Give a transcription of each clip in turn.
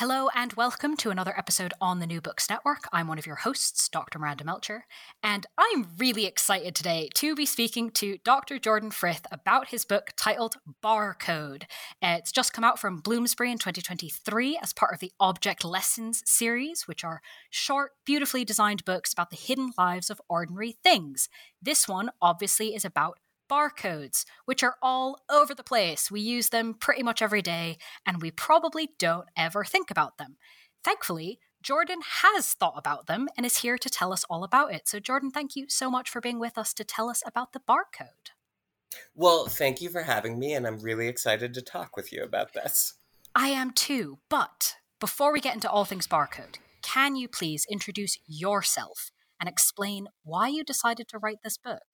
Hello and welcome to another episode on the New Books Network. I'm one of your hosts, Dr. Miranda Melcher, and I'm really excited today to be speaking to Dr. Jordan Frith about his book titled Barcode. It's just come out from Bloomsbury in 2023 as part of the Object Lessons series, which are short, beautifully designed books about the hidden lives of ordinary things. This one obviously is about barcodes, which are all over the place. We use them pretty much every day, and we probably don't ever think about them. Thankfully, Jordan has thought about them and is here to tell us all about it. So, Jordan, thank you so much for being with us to tell us about the barcode. Well, thank you for having me, and I'm really excited to talk with you about this. I am too, but before we get into all things barcode, can you please introduce yourself and explain why you decided to write this book?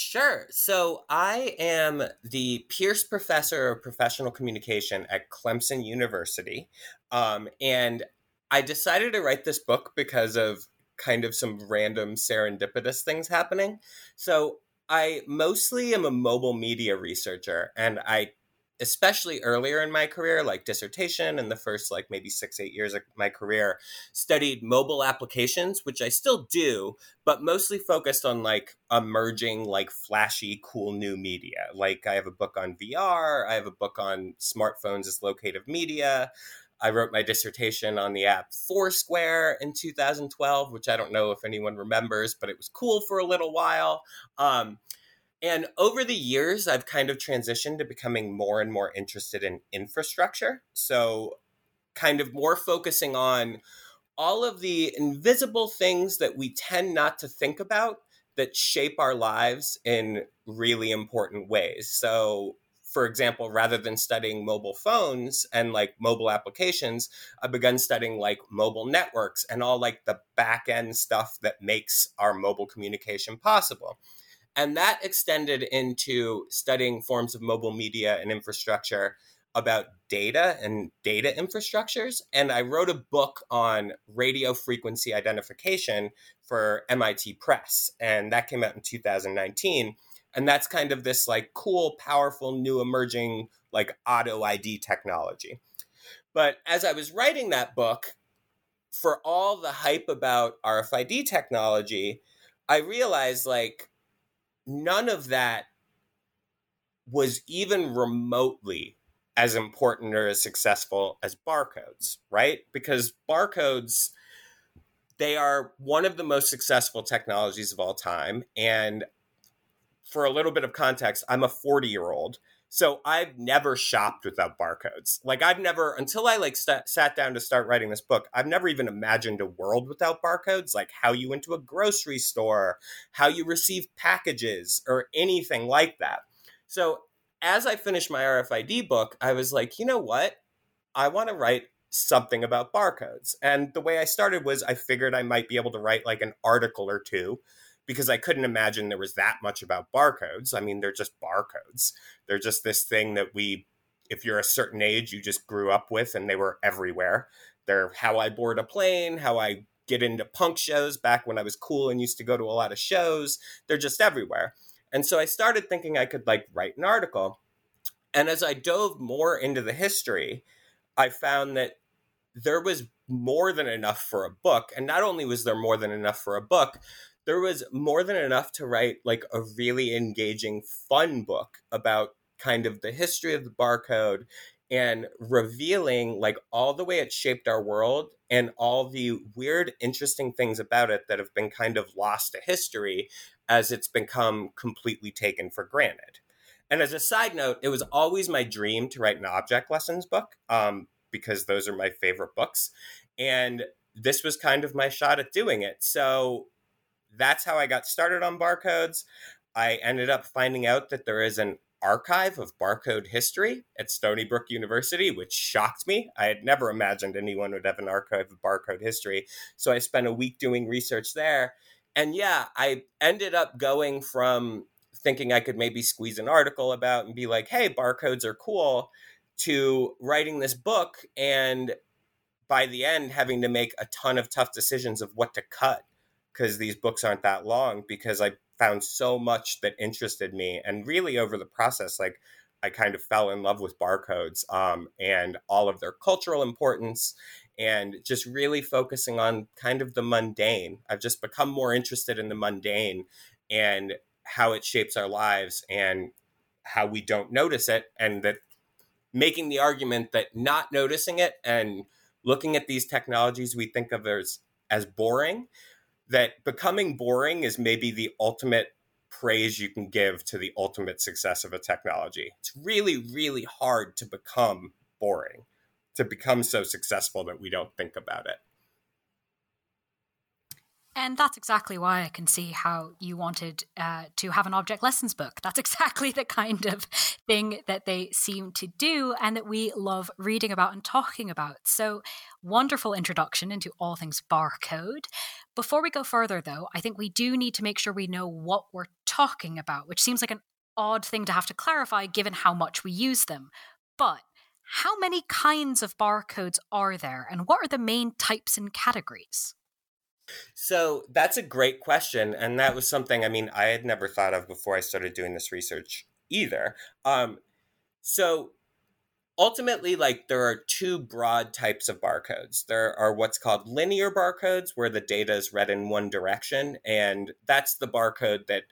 Sure. So I am the Pearce Professor of Professional Communication at Clemson University. Um, and I decided to write this book because of kind of some random serendipitous things happening. So I mostly am a mobile media researcher and I especially earlier in my career, like dissertation and the first like maybe six, eight years of my career, studied mobile applications, which I still do, but mostly focused on like emerging, like flashy, cool new media. Like I have a book on VR, I have a book on smartphones as locative media. I wrote my dissertation on the app Foursquare in 2012, which I don't know if anyone remembers, but it was cool for a little while. Um, and over the years, I've kind of transitioned to becoming more and more interested in infrastructure. So, kind of more focusing on all of the invisible things that we tend not to think about that shape our lives in really important ways. So, for example, rather than studying mobile phones and like mobile applications, I've begun studying like mobile networks and all like the back end stuff that makes our mobile communication possible. And that extended into studying forms of mobile media and infrastructure about data and data infrastructures. And I wrote a book on radio frequency identification for MIT Press. And that came out in 2019. And that's kind of this like cool, powerful, new emerging like auto ID technology. But as I was writing that book, for all the hype about RFID technology, I realized like none of that was even remotely as important or as successful as barcodes, right? Because barcodes, they are one of the most successful technologies of all time. And for a little bit of context, I'm a 40 year old so I've never shopped without barcodes. Like I've never until I like st- sat down to start writing this book, I've never even imagined a world without barcodes, like how you went to a grocery store, how you receive packages or anything like that. So as I finished my RFID book, I was like, you know what? I want to write something about barcodes. And the way I started was I figured I might be able to write like an article or two because I couldn't imagine there was that much about barcodes. I mean, they're just barcodes. They're just this thing that we, if you're a certain age, you just grew up with and they were everywhere. They're how I board a plane, how I get into punk shows back when I was cool and used to go to a lot of shows. They're just everywhere. And so I started thinking I could like write an article. And as I dove more into the history, I found that there was more than enough for a book. And not only was there more than enough for a book, there was more than enough to write like a really engaging, fun book about kind of the history of the barcode and revealing like all the way it shaped our world and all the weird, interesting things about it that have been kind of lost to history as it's become completely taken for granted. And as a side note, it was always my dream to write an object lessons book um, because those are my favorite books. And this was kind of my shot at doing it. So that's how I got started on barcodes. I ended up finding out that there is an archive of barcode history at Stony Brook University, which shocked me. I had never imagined anyone would have an archive of barcode history. So I spent a week doing research there. And yeah, I ended up going from thinking I could maybe squeeze an article about and be like, hey, barcodes are cool, to writing this book and by the end having to make a ton of tough decisions of what to cut because these books aren't that long because I found so much that interested me and really over the process like I kind of fell in love with barcodes um, and all of their cultural importance and just really focusing on kind of the mundane. I've just become more interested in the mundane and how it shapes our lives and how we don't notice it and that making the argument that not noticing it and looking at these technologies we think of as as boring that becoming boring is maybe the ultimate praise you can give to the ultimate success of a technology it's really really hard to become boring to become so successful that we don't think about it and that's exactly why I can see how you wanted uh, to have an object lessons book. That's exactly the kind of thing that they seem to do and that we love reading about and talking about. So, wonderful introduction into all things barcode. Before we go further, though, I think we do need to make sure we know what we're talking about, which seems like an odd thing to have to clarify given how much we use them. But how many kinds of barcodes are there, and what are the main types and categories? So that's a great question. And that was something, I mean, I had never thought of before I started doing this research either. Um, so ultimately, like, there are two broad types of barcodes. There are what's called linear barcodes, where the data is read in one direction. And that's the barcode that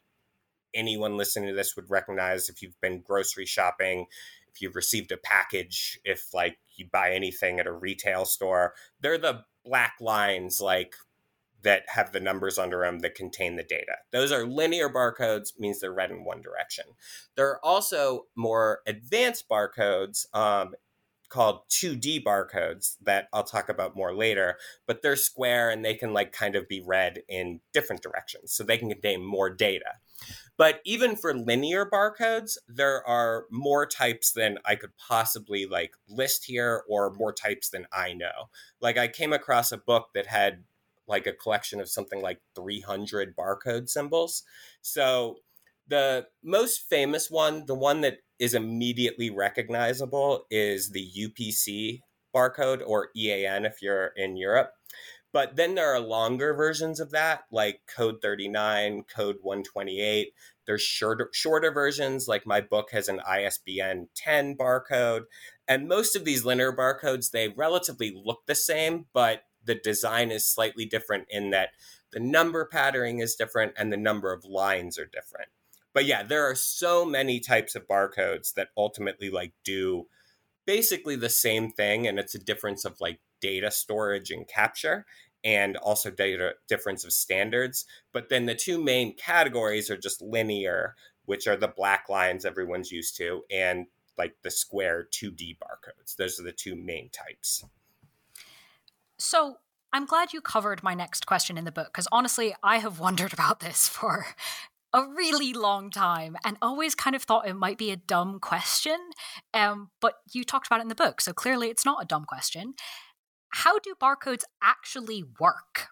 anyone listening to this would recognize if you've been grocery shopping if you've received a package if like you buy anything at a retail store they're the black lines like that have the numbers under them that contain the data. Those are linear barcodes, means they're read in one direction. There are also more advanced barcodes um, called 2D barcodes that I'll talk about more later, but they're square and they can like kind of be read in different directions. So they can contain more data. But even for linear barcodes, there are more types than I could possibly like list here or more types than I know. Like I came across a book that had like a collection of something like 300 barcode symbols. So the most famous one, the one that is immediately recognizable, is the UPC barcode or EAN if you're in Europe. But then there are longer versions of that, like Code 39, Code 128. There's shorter, shorter versions, like my book has an ISBN 10 barcode. And most of these linear barcodes, they relatively look the same, but the design is slightly different in that the number patterning is different and the number of lines are different. But yeah, there are so many types of barcodes that ultimately like do basically the same thing and it's a difference of like data storage and capture and also data difference of standards. But then the two main categories are just linear, which are the black lines everyone's used to, and like the square 2D barcodes. Those are the two main types. So I'm glad you covered my next question in the book because honestly, I have wondered about this for a really long time and always kind of thought it might be a dumb question. Um, but you talked about it in the book, so clearly it's not a dumb question. How do barcodes actually work?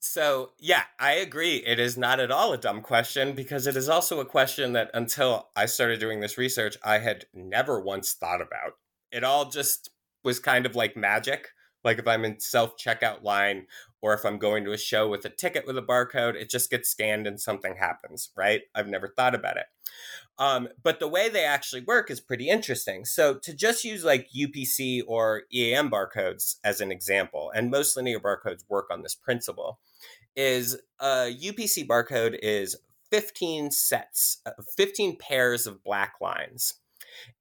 So, yeah, I agree. It is not at all a dumb question because it is also a question that until I started doing this research, I had never once thought about. It all just was kind of like magic. Like if I'm in self checkout line or if I'm going to a show with a ticket with a barcode, it just gets scanned and something happens, right? I've never thought about it. Um, but the way they actually work is pretty interesting. So to just use like UPC or EAN barcodes as an example, and most linear barcodes work on this principle, is a UPC barcode is 15 sets, uh, 15 pairs of black lines.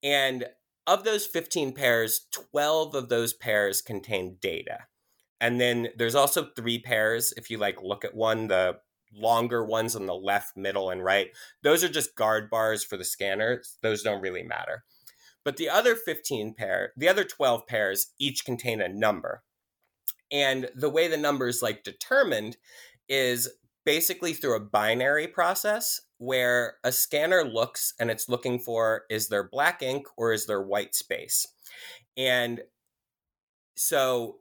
And of those 15 pairs, 12 of those pairs contain data. And then there's also three pairs. If you like look at one, the longer ones on the left, middle, and right, those are just guard bars for the scanners. Those don't really matter. But the other 15 pair, the other 12 pairs each contain a number. And the way the number is like determined is basically through a binary process where a scanner looks and it's looking for is there black ink or is there white space? And so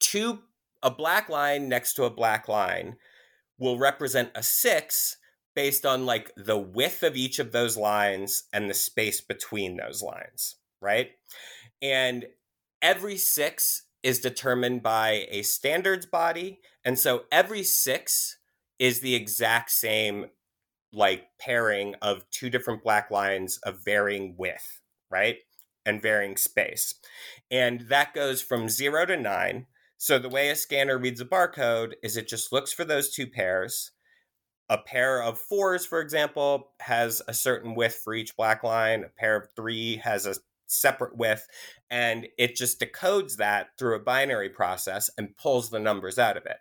two a black line next to a black line will represent a 6 based on like the width of each of those lines and the space between those lines, right? And every 6 is determined by a standards body, and so every 6 is the exact same like pairing of two different black lines of varying width, right? And varying space. And that goes from zero to nine. So the way a scanner reads a barcode is it just looks for those two pairs. A pair of fours, for example, has a certain width for each black line. A pair of three has a separate width. And it just decodes that through a binary process and pulls the numbers out of it.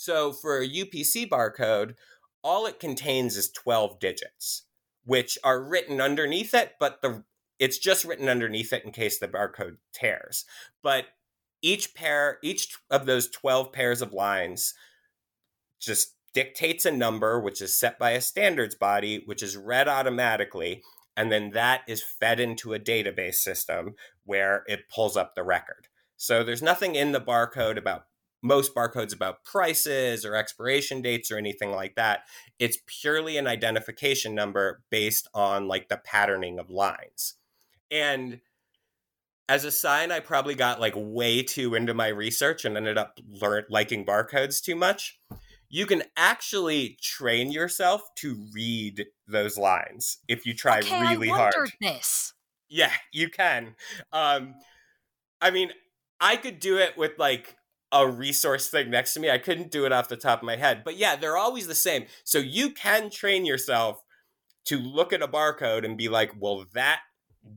So for a UPC barcode, all it contains is 12 digits, which are written underneath it, but the it's just written underneath it in case the barcode tears. But each pair, each of those 12 pairs of lines just dictates a number, which is set by a standards body, which is read automatically. And then that is fed into a database system where it pulls up the record. So there's nothing in the barcode about most barcodes about prices or expiration dates or anything like that. It's purely an identification number based on like the patterning of lines. And as a sign, I probably got like way too into my research and ended up learn liking barcodes too much. You can actually train yourself to read those lines if you try okay, really I hard. This. Yeah, you can. Um, I mean, I could do it with like a resource thing next to me. I couldn't do it off the top of my head. But yeah, they're always the same. So you can train yourself to look at a barcode and be like, well, that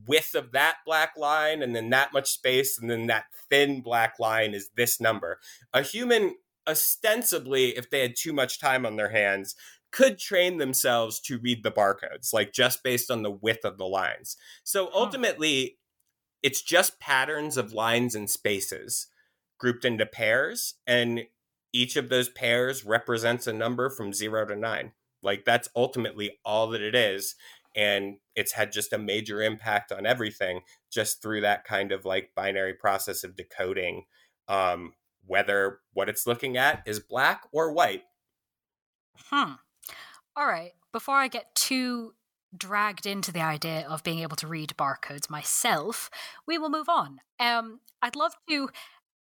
width of that black line and then that much space and then that thin black line is this number. A human ostensibly if they had too much time on their hands could train themselves to read the barcodes like just based on the width of the lines. So ultimately it's just patterns of lines and spaces grouped into pairs and each of those pairs represents a number from 0 to 9 like that's ultimately all that it is and it's had just a major impact on everything just through that kind of like binary process of decoding um, whether what it's looking at is black or white. Hmm all right. Before i get too dragged into the idea of being able to read barcodes myself we will move on. Um, i'd love to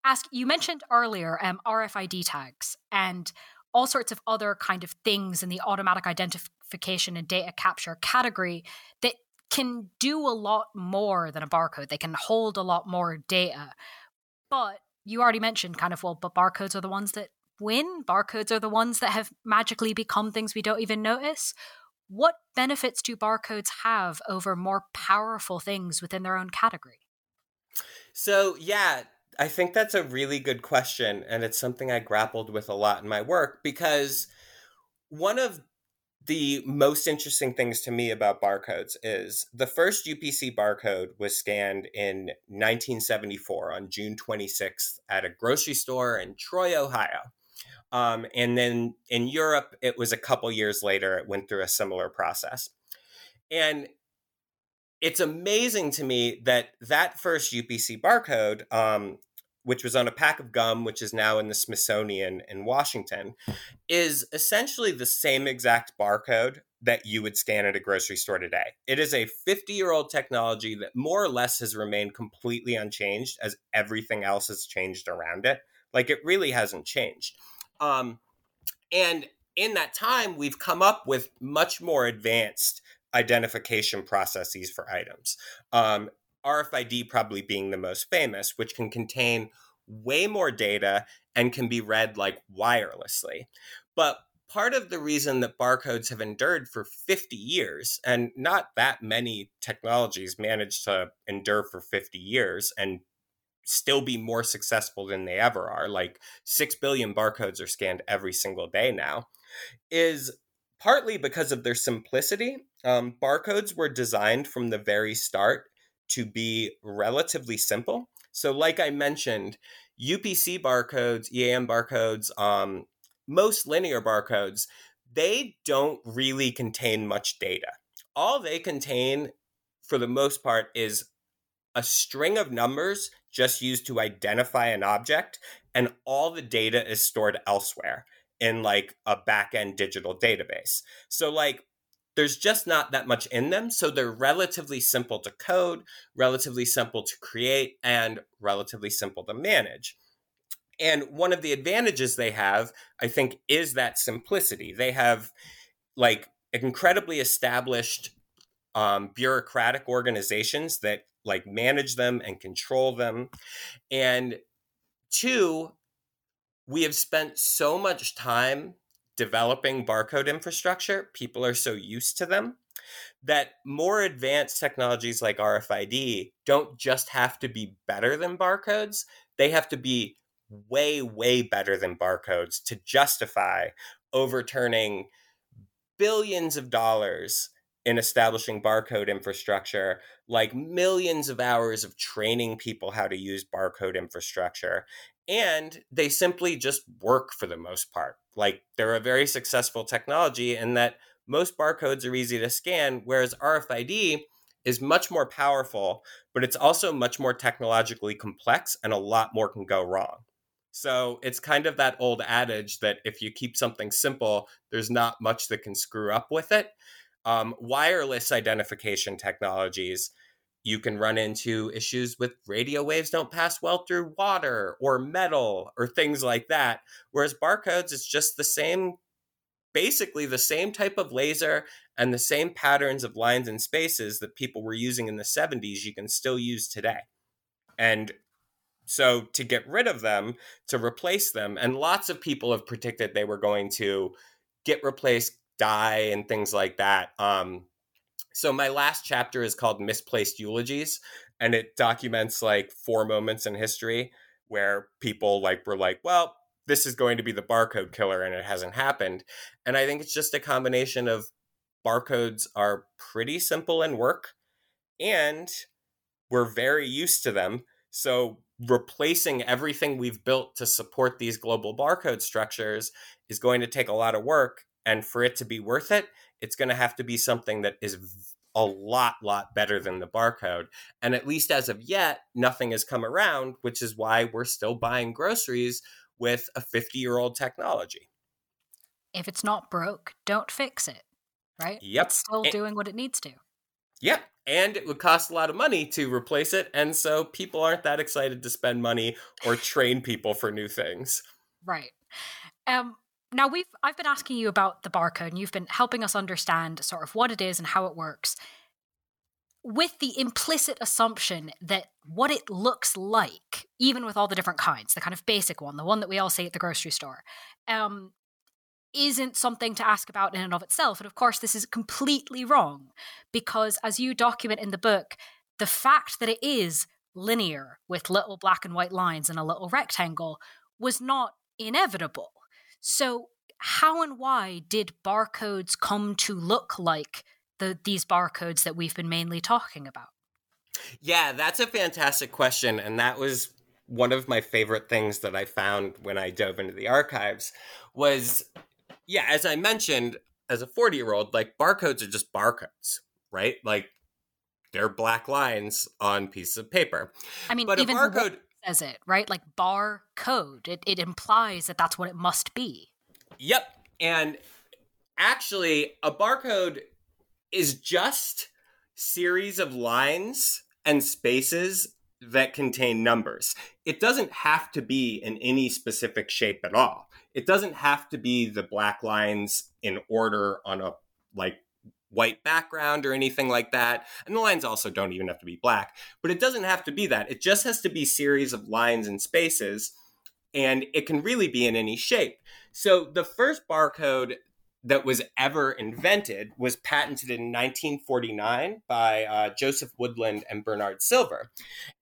ask you mentioned earlier um, RFID tags and all sorts of other kind of things in the automatic identification and data capture category that can do a lot more than a barcode. They can hold a lot more data. But you already mentioned kind of well, but barcodes are the ones that win. Barcodes are the ones that have magically become things we don't even notice. What benefits do barcodes have over more powerful things within their own category? So, yeah, I think that's a really good question. And it's something I grappled with a lot in my work because one of the most interesting things to me about barcodes is the first UPC barcode was scanned in 1974 on June 26th at a grocery store in Troy, Ohio. Um, and then in Europe, it was a couple years later, it went through a similar process. And it's amazing to me that that first UPC barcode, um, which was on a pack of gum, which is now in the Smithsonian in Washington, is essentially the same exact barcode that you would scan at a grocery store today. It is a 50 year old technology that more or less has remained completely unchanged as everything else has changed around it. Like it really hasn't changed. Um, and in that time, we've come up with much more advanced identification processes for items. Um, RFID probably being the most famous, which can contain way more data and can be read like wirelessly. But part of the reason that barcodes have endured for 50 years, and not that many technologies manage to endure for 50 years and still be more successful than they ever are, like 6 billion barcodes are scanned every single day now, is partly because of their simplicity. Um, barcodes were designed from the very start to be relatively simple. So, like I mentioned, UPC barcodes, EAN barcodes, um, most linear barcodes, they don't really contain much data. All they contain, for the most part, is a string of numbers just used to identify an object, and all the data is stored elsewhere in like a back-end digital database. So like there's just not that much in them. So they're relatively simple to code, relatively simple to create, and relatively simple to manage. And one of the advantages they have, I think, is that simplicity. They have like incredibly established um, bureaucratic organizations that like manage them and control them. And two, we have spent so much time developing barcode infrastructure, people are so used to them that more advanced technologies like RFID don't just have to be better than barcodes, they have to be way, way better than barcodes to justify overturning billions of dollars in establishing barcode infrastructure, like millions of hours of training people how to use barcode infrastructure. And they simply just work for the most part. Like they're a very successful technology in that most barcodes are easy to scan, whereas RFID is much more powerful, but it's also much more technologically complex and a lot more can go wrong. So it's kind of that old adage that if you keep something simple, there's not much that can screw up with it um, wireless identification technologies, you can run into issues with radio waves don't pass well through water or metal or things like that. Whereas barcodes, it's just the same, basically the same type of laser and the same patterns of lines and spaces that people were using in the 70s, you can still use today. And so to get rid of them, to replace them, and lots of people have predicted they were going to get replaced die and things like that. Um, so my last chapter is called Misplaced Eulogies, and it documents like four moments in history where people like were like, well, this is going to be the barcode killer and it hasn't happened. And I think it's just a combination of barcodes are pretty simple in work and we're very used to them. So replacing everything we've built to support these global barcode structures is going to take a lot of work and for it to be worth it it's going to have to be something that is a lot lot better than the barcode. And at least as of yet nothing has come around which is why we're still buying groceries with a 50 year old technology. If it's not broke don't fix it right? Yep it's still and, doing what it needs to. Yep and it would cost a lot of money to replace it and so people aren't that excited to spend money or train people for new things. Right. Um now we've I've been asking you about the barcode and you've been helping us understand sort of what it is and how it works with the implicit assumption that what it looks like, even with all the different kinds, the kind of basic one, the one that we all see at the grocery store, um, isn't something to ask about in and of itself. And of course, this is completely wrong because, as you document in the book, the fact that it is linear with little black and white lines and a little rectangle was not inevitable. So, how and why did barcodes come to look like the, these barcodes that we've been mainly talking about? Yeah, that's a fantastic question. And that was one of my favorite things that I found when I dove into the archives was yeah, as I mentioned, as a 40 year old, like barcodes are just barcodes, right? Like they're black lines on pieces of paper. I mean, but even a barcode says it, right? Like bar code. It, it implies that that's what it must be. Yep. And actually, a barcode is just series of lines and spaces that contain numbers. It doesn't have to be in any specific shape at all. It doesn't have to be the black lines in order on a like white background or anything like that. And the lines also don't even have to be black, but it doesn't have to be that. It just has to be series of lines and spaces and it can really be in any shape. So the first barcode that was ever invented was patented in 1949 by uh, Joseph Woodland and Bernard Silver.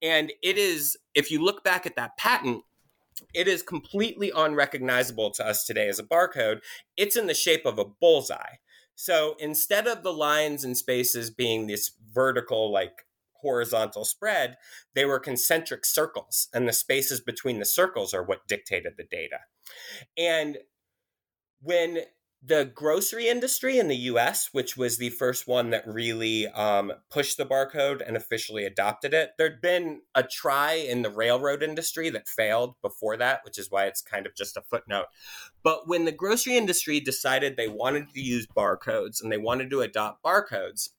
And it is, if you look back at that patent, it is completely unrecognizable to us today as a barcode. It's in the shape of a bullseye. So instead of the lines and spaces being this vertical, like horizontal spread, they were concentric circles, and the spaces between the circles are what dictated the data. And when the grocery industry in the US, which was the first one that really um, pushed the barcode and officially adopted it, there'd been a try in the railroad industry that failed before that, which is why it's kind of just a footnote. But when the grocery industry decided they wanted to use barcodes and they wanted to adopt barcodes,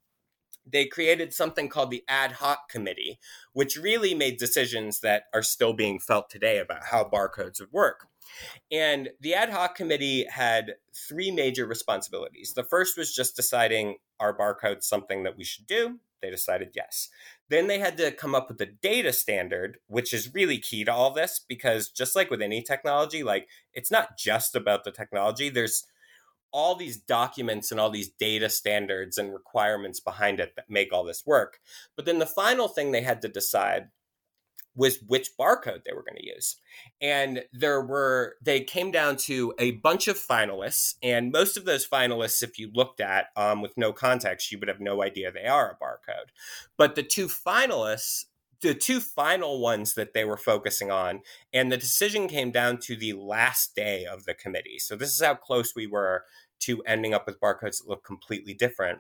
they created something called the ad hoc committee, which really made decisions that are still being felt today about how barcodes would work. And the ad hoc committee had three major responsibilities. The first was just deciding are barcodes something that we should do? They decided yes. Then they had to come up with a data standard, which is really key to all this because just like with any technology, like it's not just about the technology. There's all these documents and all these data standards and requirements behind it that make all this work. But then the final thing they had to decide was which barcode they were going to use. And there were, they came down to a bunch of finalists. And most of those finalists, if you looked at um, with no context, you would have no idea they are a barcode. But the two finalists, the two final ones that they were focusing on, and the decision came down to the last day of the committee. So this is how close we were to ending up with barcodes that look completely different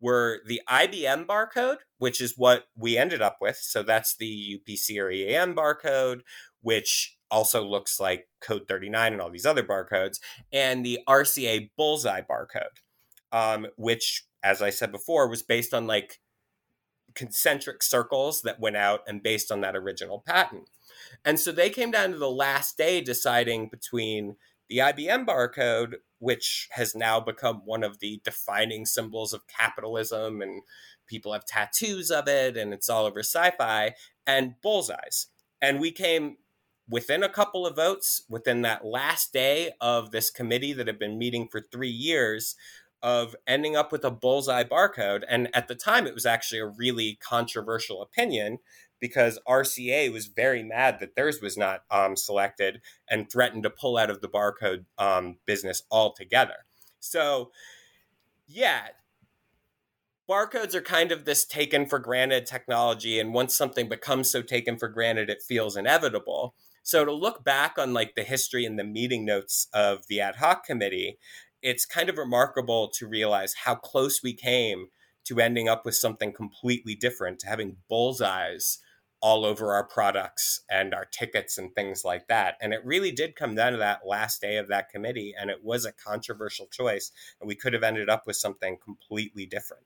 were the IBM barcode, which is what we ended up with. So that's the UPC or EAN barcode, which also looks like code 39 and all these other barcodes, and the RCA bullseye barcode, um, which, as I said before, was based on like concentric circles that went out and based on that original patent. And so they came down to the last day deciding between the IBM barcode, which has now become one of the defining symbols of capitalism, and people have tattoos of it, and it's all over sci fi, and bullseyes. And we came within a couple of votes within that last day of this committee that had been meeting for three years of ending up with a bullseye barcode. And at the time, it was actually a really controversial opinion because RCA was very mad that theirs was not um, selected and threatened to pull out of the barcode um, business altogether. So, yeah, barcodes are kind of this taken for granted technology. And once something becomes so taken for granted, it feels inevitable. So, to look back on like the history and the meeting notes of the ad hoc committee, it's kind of remarkable to realize how close we came to ending up with something completely different, to having bullseyes all over our products and our tickets and things like that. And it really did come down to that last day of that committee. And it was a controversial choice. And we could have ended up with something completely different.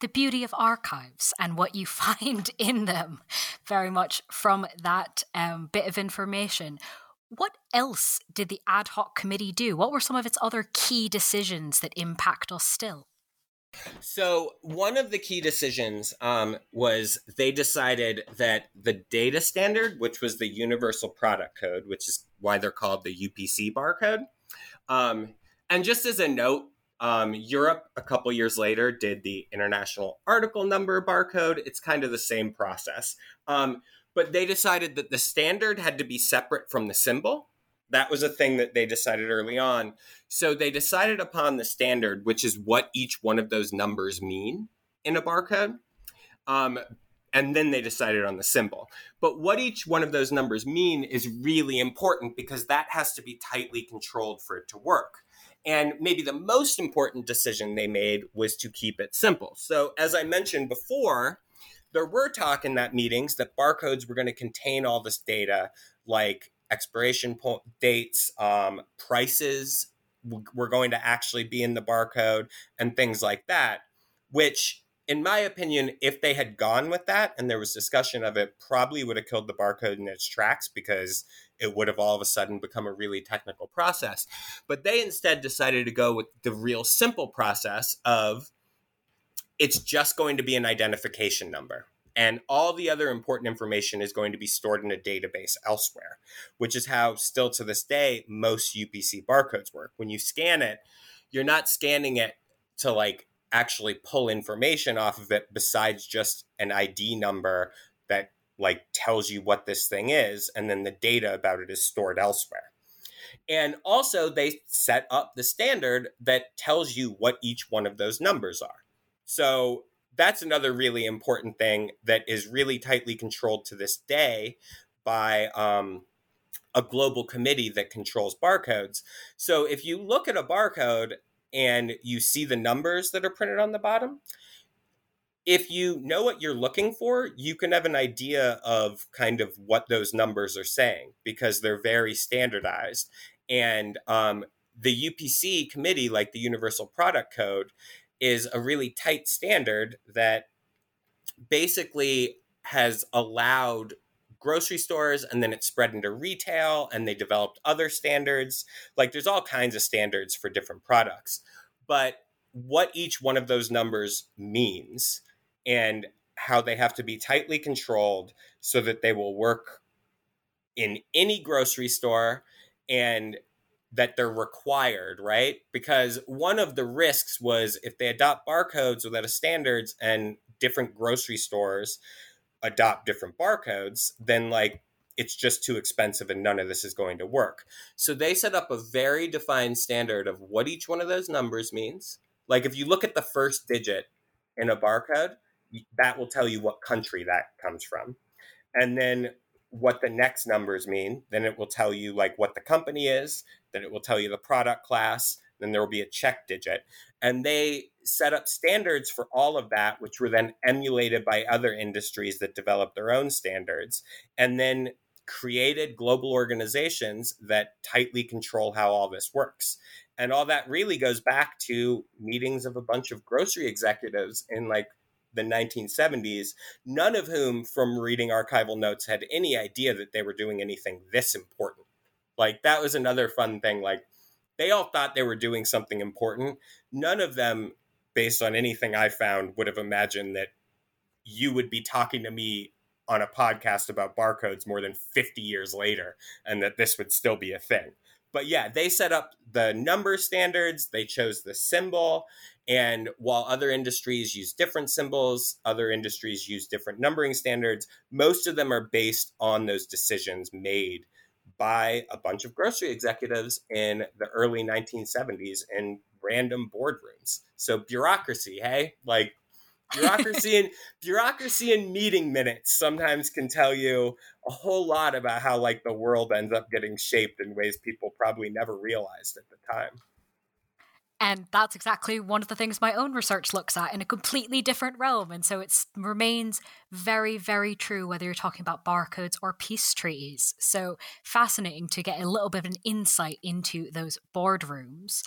The beauty of archives and what you find in them, very much from that um, bit of information. What else did the ad hoc committee do? What were some of its other key decisions that impact us still? So one of the key decisions um, was they decided that the data standard, which was the Universal Product Code, which is why they're called the UPC barcode. Um, and just as a note, um, Europe a couple years later did the International Article Number barcode. It's kind of the same process, um, but they decided that the standard had to be separate from the symbol that was a thing that they decided early on. So they decided upon the standard, which is what each one of those numbers mean in a barcode. Um, and then they decided on the symbol. But what each one of those numbers mean is really important because that has to be tightly controlled for it to work. And maybe the most important decision they made was to keep it simple. So, as I mentioned before, there were talk in that meetings that barcodes were going to contain all this data like expiration point dates, um, prices were going to actually be in the barcode, and things like that. Which, in my opinion, if they had gone with that and there was discussion of it, probably would have killed the barcode in its tracks because it would have all of a sudden become a really technical process. But they instead decided to go with the real simple process of it's just going to be an identification number and all the other important information is going to be stored in a database elsewhere, which is how, still to this day, most UPC barcodes work. When you scan it, you're not scanning it to like actually pull information off of it besides just an ID number that like tells you what this thing is, and then the data about it is stored elsewhere. And also, they set up the standard that tells you what each one of those numbers are. So that's another really important thing that is really tightly controlled to this day by um, a global committee that controls barcodes. So if you look at a barcode and you see the numbers that are printed on the bottom, if you know what you're looking for, you can have an idea of kind of what those numbers are saying because they're very standardized. And um, the UPC committee, like the Universal Product Code, is a really tight standard that basically has allowed grocery stores and then it spread into retail and they developed other standards. Like there's all kinds of standards for different products. But what each one of those numbers means and how they have to be tightly controlled so that they will work in any grocery store and that they're required, right? Because one of the risks was if they adopt barcodes without a standards and different grocery stores adopt different barcodes, then like it's just too expensive and none of this is going to work. So they set up a very defined standard of what each one of those numbers means. Like if you look at the first digit in a barcode, that will tell you what country that comes from. And then what the next numbers mean, then it will tell you like what the company is, then it will tell you the product class, then there will be a check digit. And they set up standards for all of that, which were then emulated by other industries that developed their own standards, and then created global organizations that tightly control how all this works. And all that really goes back to meetings of a bunch of grocery executives in like the 1970s, none of whom, from reading archival notes, had any idea that they were doing anything this important. Like, that was another fun thing. Like, they all thought they were doing something important. None of them, based on anything I found, would have imagined that you would be talking to me on a podcast about barcodes more than 50 years later and that this would still be a thing. But yeah, they set up the number standards, they chose the symbol, and while other industries use different symbols, other industries use different numbering standards, most of them are based on those decisions made by a bunch of grocery executives in the early 1970s in random boardrooms. So bureaucracy, hey? Like bureaucracy and bureaucracy and meeting minutes sometimes can tell you a whole lot about how like the world ends up getting shaped in ways people probably never realized at the time. And that's exactly one of the things my own research looks at in a completely different realm. And so it remains very, very true whether you're talking about barcodes or peace treaties. So fascinating to get a little bit of an insight into those boardrooms.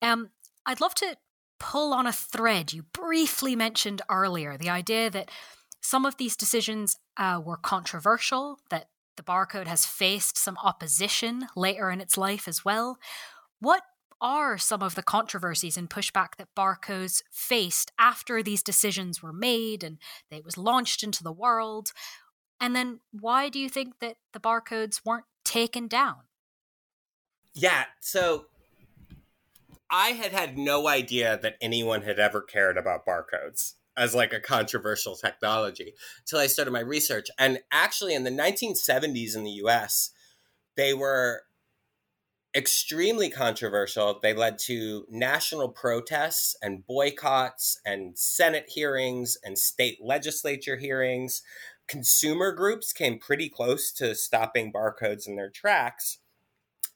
Um, I'd love to pull on a thread you briefly mentioned earlier the idea that some of these decisions uh, were controversial, that the barcode has faced some opposition later in its life as well. What are some of the controversies and pushback that barcodes faced after these decisions were made and they was launched into the world? And then why do you think that the barcodes weren't taken down? Yeah, so I had had no idea that anyone had ever cared about barcodes as like a controversial technology until I started my research. And actually in the 1970s in the US, they were extremely controversial. They led to national protests and boycotts and Senate hearings and state legislature hearings. Consumer groups came pretty close to stopping barcodes in their tracks.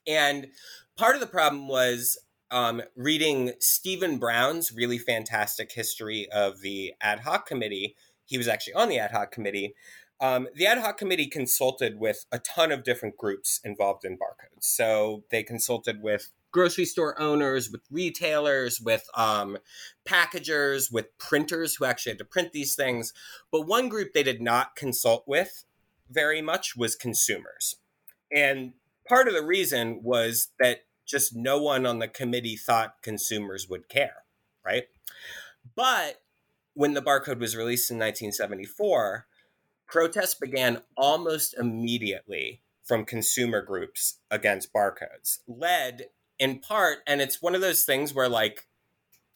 And part of the problem was um, reading Stephen Brown's really fantastic history of the ad hoc committee. He was actually on the ad hoc committee. Um, the ad hoc committee consulted with a ton of different groups involved in barcodes. So they consulted with grocery store owners, with retailers, with um, packagers, with printers who actually had to print these things. But one group they did not consult with very much was consumers. And part of the reason was that just no one on the committee thought consumers would care, right? But when the barcode was released in 1974, protests began almost immediately from consumer groups against barcodes, led in part, and it's one of those things where like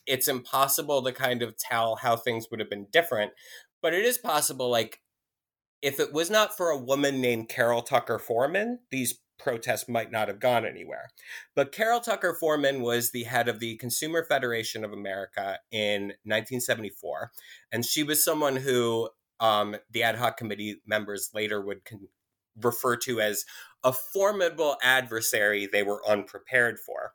it's impossible to kind of tell how things would have been different, but it is possible like if it was not for a woman named Carol Tucker Foreman, these protests might not have gone anywhere. But Carol Tucker Foreman was the head of the Consumer Federation of America in 1974. And she was someone who um, the ad hoc committee members later would con- refer to as a formidable adversary they were unprepared for.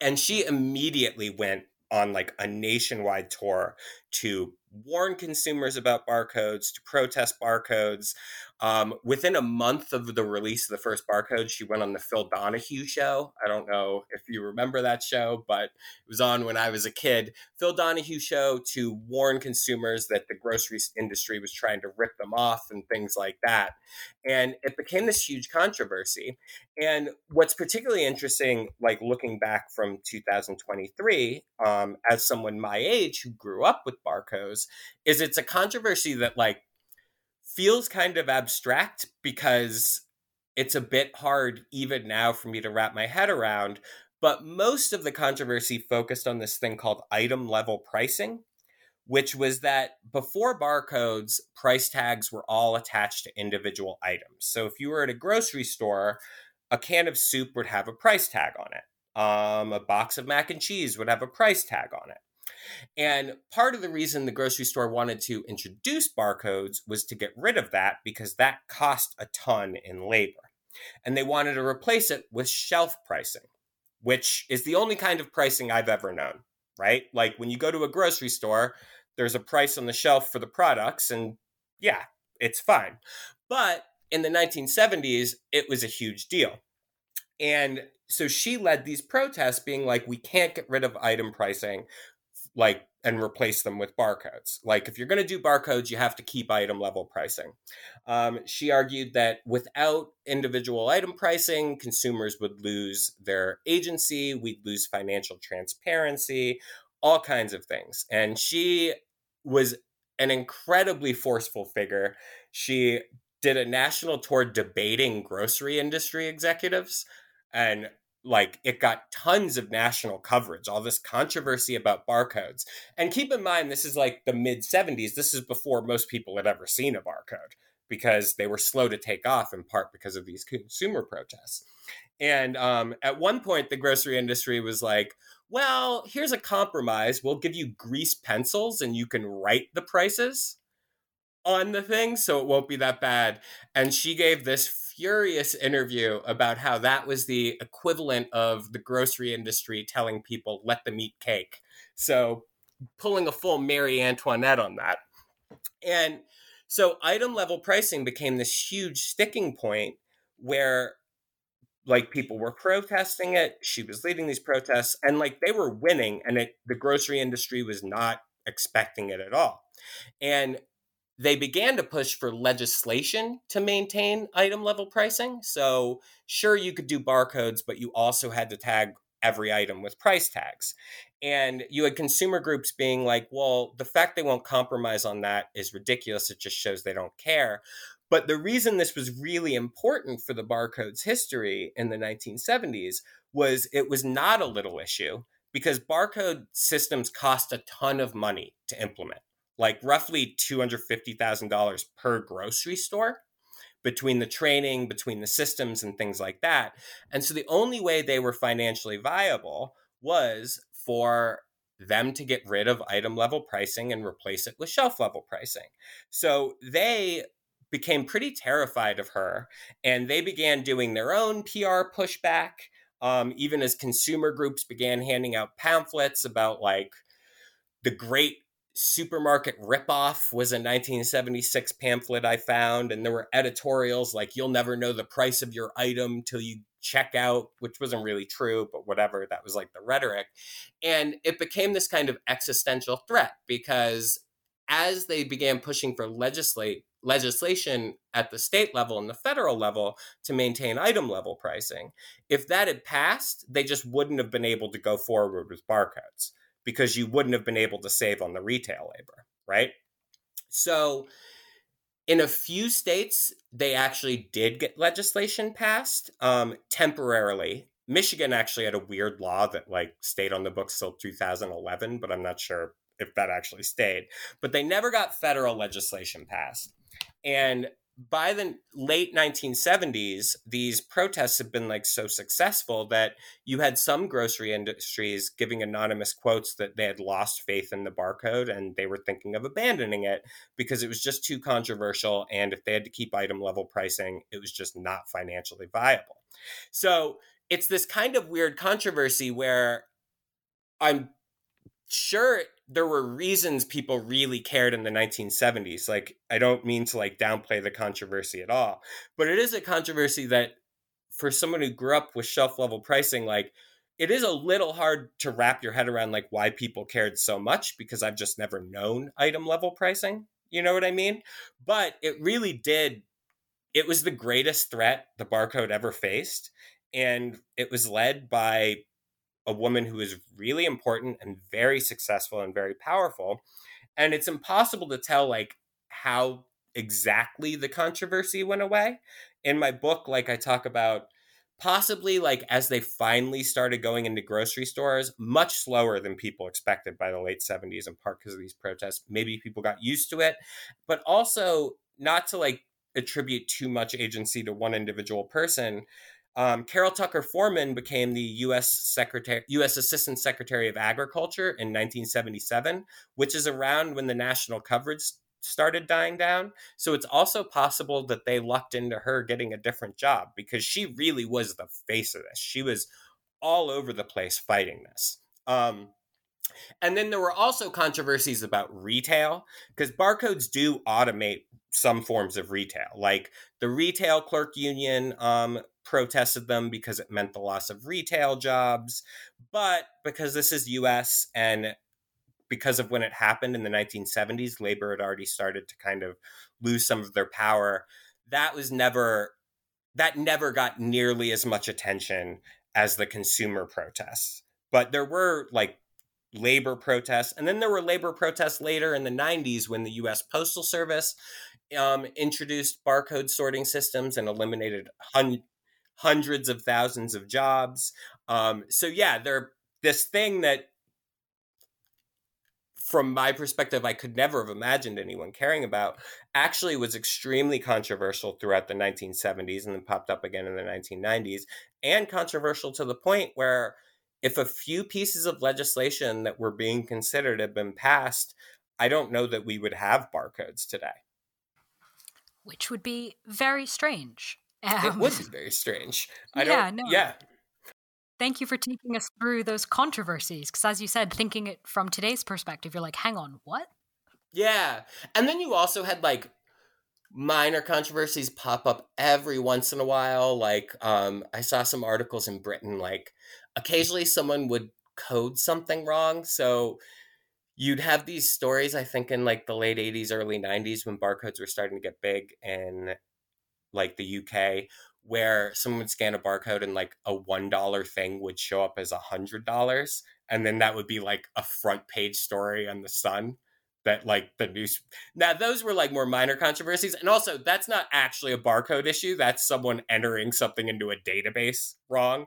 And she immediately went on like a nationwide tour to warn consumers about barcodes, to protest barcodes. Um, within a month of the release of the first barcode, she went on the Phil Donahue show. I don't know if you remember that show, but it was on when I was a kid. Phil Donahue show to warn consumers that the grocery industry was trying to rip them off and things like that. And it became this huge controversy. And what's particularly interesting, like looking back from 2023, um, as someone my age who grew up with barcodes, is it's a controversy that like feels kind of abstract because it's a bit hard even now for me to wrap my head around. But most of the controversy focused on this thing called item level pricing, which was that before barcodes, price tags were all attached to individual items. So if you were at a grocery store, a can of soup would have a price tag on it. Um, a box of mac and cheese would have a price tag on it. And part of the reason the grocery store wanted to introduce barcodes was to get rid of that because that cost a ton in labor. And they wanted to replace it with shelf pricing, which is the only kind of pricing I've ever known, right? Like when you go to a grocery store, there's a price on the shelf for the products, and yeah, it's fine. But in the 1970s, it was a huge deal. And so she led these protests being like, we can't get rid of item pricing like and replace them with barcodes. Like if you're going to do barcodes, you have to keep item level pricing. Um, she argued that without individual item pricing, consumers would lose their agency, we'd lose financial transparency, all kinds of things. And she was an incredibly forceful figure. She did a national tour debating grocery industry executives and like it got tons of national coverage all this controversy about barcodes. And keep in mind this is like the mid 70s this is before most people had ever seen a barcode because they were slow to take off in part because of these consumer protests. And um, at one point the grocery industry was like well here's a compromise. We'll give you grease pencils and you can write the prices on the thing so it won't be that bad. And she gave this furious interview about how that was the equivalent of the grocery industry telling people, let them eat cake. So, pulling a full Marie Antoinette on that. And so, item level pricing became this huge sticking point where like people were protesting it she was leading these protests and like they were winning and it, the grocery industry was not expecting it at all and they began to push for legislation to maintain item level pricing. So, sure, you could do barcodes, but you also had to tag every item with price tags. And you had consumer groups being like, well, the fact they won't compromise on that is ridiculous. It just shows they don't care. But the reason this was really important for the barcode's history in the 1970s was it was not a little issue because barcode systems cost a ton of money to implement like roughly $250,000 per grocery store between the training, between the systems, and things like that. And so the only way they were financially viable was for them to get rid of item level pricing and replace it with shelf level pricing. So they became pretty terrified of her and they began doing their own PR pushback. Um, even as consumer groups began handing out pamphlets about like the great supermarket ripoff was a 1976 pamphlet I found, and there were editorials like "You'll never know the price of your item till you check out," which wasn't really true, but whatever. That was like the rhetoric, and it became this kind of existential threat because as they began pushing for legislate legislation at the state level and the federal level to maintain item level pricing, if that had passed, they just wouldn't have been able to go forward with barcodes because you wouldn't have been able to save on the retail labor, right? So, in a few states, they actually did get legislation passed um, temporarily. Michigan actually had a weird law that like stayed on the books till 2011, but I'm not sure if that actually stayed. But they never got federal legislation passed. And by the late 1970s, these protests have been like so successful that you had some grocery industries giving anonymous quotes that they had lost faith in the barcode and they were thinking of abandoning it because it was just too controversial. And if they had to keep item level pricing, it was just not financially viable. So it's this kind of weird controversy where I'm sure there were reasons people really cared in the 1970s. Like, I don't mean to like downplay the controversy at all, but it is a controversy that for someone who grew up with shelf level pricing, like, it is a little hard to wrap your head around like why people cared so much because I've just never known item level pricing. You know what I mean? But it really did. It was the greatest threat the barcode ever faced. And it was led by a woman who is really important and very successful and very powerful. And it's impossible to tell like how exactly the controversy went away. In my book, like I talk about possibly like as they finally started going into grocery stores much slower than people expected by the late 70s in part because of these protests maybe people got used to it but also not to like attribute too much agency to one individual person um, Carol Tucker Foreman became the U.S. Secretary, U.S. Assistant Secretary of Agriculture in 1977, which is around when the national coverage started dying down. So it's also possible that they lucked into her getting a different job because she really was the face of this. She was all over the place fighting this. Um, and then there were also controversies about retail because barcodes do automate some forms of retail. Like the retail clerk union um, protested them because it meant the loss of retail jobs. But because this is US and because of when it happened in the 1970s, labor had already started to kind of lose some of their power. That was never that never got nearly as much attention as the consumer protests. But there were like labor protests. And then there were labor protests later in the 90s when the US Postal Service um, introduced barcode sorting systems and eliminated hun- hundreds of thousands of jobs. Um, so, yeah, they're this thing that from my perspective, I could never have imagined anyone caring about, actually was extremely controversial throughout the 1970s and then popped up again in the 1990s, and controversial to the point where if a few pieces of legislation that were being considered had been passed, I don't know that we would have barcodes today. Which would be very strange. Um, it would be very strange. I yeah, don't. No. Yeah. Thank you for taking us through those controversies. Because as you said, thinking it from today's perspective, you're like, hang on, what? Yeah. And then you also had like minor controversies pop up every once in a while. Like, um, I saw some articles in Britain, like, occasionally someone would code something wrong. So you'd have these stories, I think, in like the late 80s, early 90s when barcodes were starting to get big in like the UK, where someone would scan a barcode and like a $1 thing would show up as a $100. And then that would be like a front page story on the Sun that like the news now those were like more minor controversies and also that's not actually a barcode issue that's someone entering something into a database wrong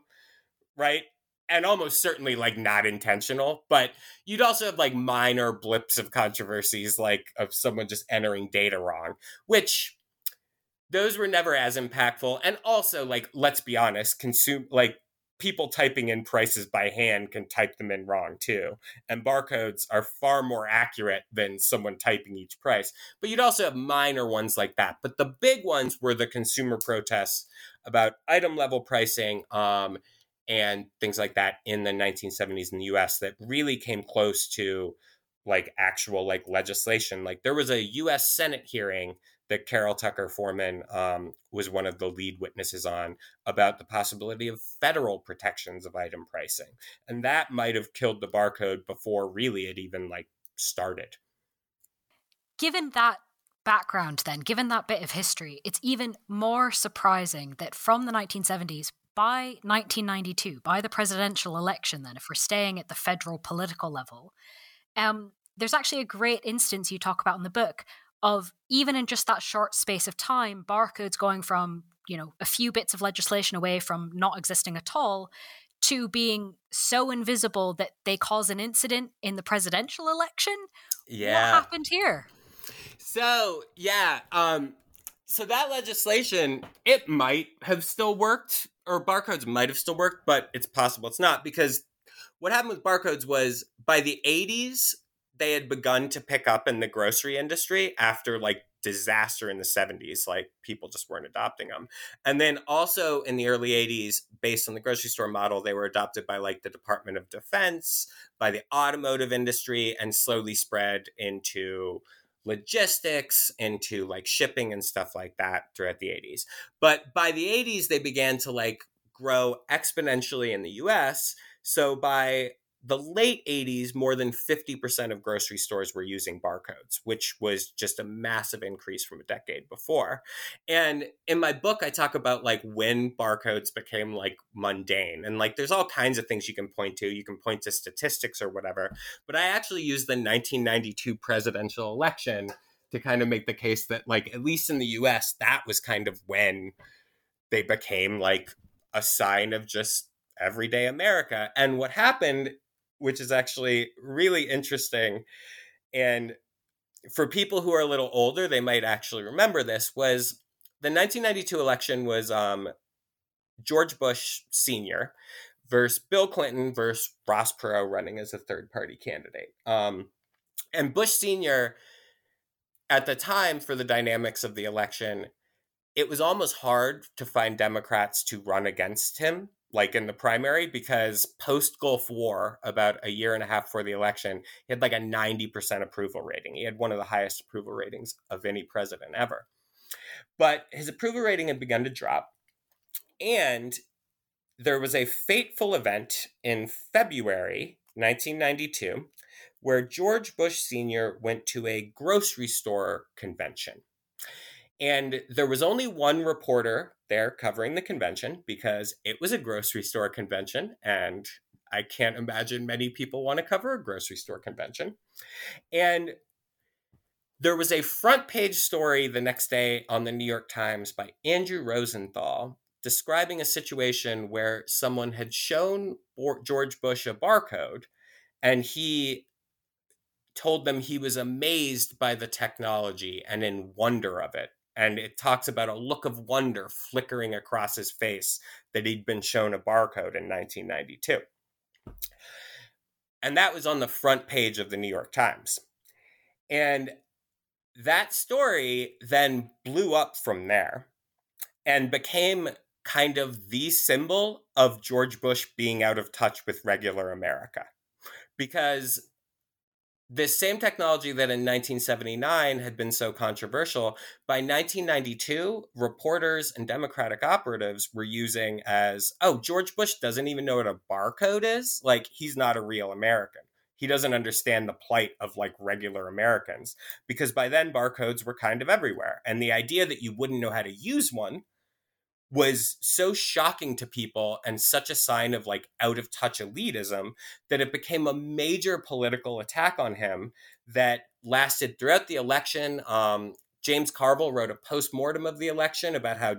right? And almost certainly like not intentional but you'd also have like minor blips of controversies like of someone just entering data wrong which those were never as impactful and also like let's be honest consume like people typing in prices by hand can type them in wrong too and barcodes are far more accurate than someone typing each price but you'd also have minor ones like that but the big ones were the consumer protests about item level pricing um, and things like that in the 1970s in the US that really came close to like actual like legislation. Like there was a US Senate hearing that Carol Tucker Foreman um, was one of the lead witnesses on about the possibility of federal protections of item pricing. And that might have killed the barcode before really it even like started. Given that background then given that bit of history it's even more surprising that from the 1970s by 1992, by the presidential election, then, if we're staying at the federal political level, um, there's actually a great instance you talk about in the book of even in just that short space of time, barcodes going from you know a few bits of legislation away from not existing at all to being so invisible that they cause an incident in the presidential election. Yeah, what happened here? So yeah, um, so that legislation, it might have still worked, or barcodes might have still worked, but it's possible it's not because what happened with barcodes was by the 80s, they had begun to pick up in the grocery industry after like disaster in the 70s like people just weren't adopting them and then also in the early 80s based on the grocery store model they were adopted by like the department of defense by the automotive industry and slowly spread into logistics into like shipping and stuff like that throughout the 80s but by the 80s they began to like grow exponentially in the US so by the late 80s, more than 50% of grocery stores were using barcodes, which was just a massive increase from a decade before. And in my book, I talk about like when barcodes became like mundane. And like there's all kinds of things you can point to. You can point to statistics or whatever. But I actually use the 1992 presidential election to kind of make the case that, like, at least in the US, that was kind of when they became like a sign of just everyday America. And what happened which is actually really interesting. And for people who are a little older, they might actually remember this was the 1992 election was um, George Bush Sr. versus Bill Clinton versus Ross Perot running as a third party candidate. Um, and Bush Sr., at the time, for the dynamics of the election, it was almost hard to find Democrats to run against him like in the primary because post Gulf War, about a year and a half before the election, he had like a 90% approval rating. He had one of the highest approval ratings of any president ever. But his approval rating had begun to drop. And there was a fateful event in February 1992 where George Bush Sr. went to a grocery store convention. And there was only one reporter there covering the convention because it was a grocery store convention. And I can't imagine many people want to cover a grocery store convention. And there was a front page story the next day on the New York Times by Andrew Rosenthal describing a situation where someone had shown George Bush a barcode and he told them he was amazed by the technology and in wonder of it and it talks about a look of wonder flickering across his face that he'd been shown a barcode in 1992. And that was on the front page of the New York Times. And that story then blew up from there and became kind of the symbol of George Bush being out of touch with regular America. Because this same technology that in 1979 had been so controversial, by 1992, reporters and Democratic operatives were using as, oh, George Bush doesn't even know what a barcode is. Like, he's not a real American. He doesn't understand the plight of like regular Americans because by then barcodes were kind of everywhere. And the idea that you wouldn't know how to use one was so shocking to people and such a sign of like out of touch elitism that it became a major political attack on him that lasted throughout the election. Um, James Carville wrote a post-mortem of the election about how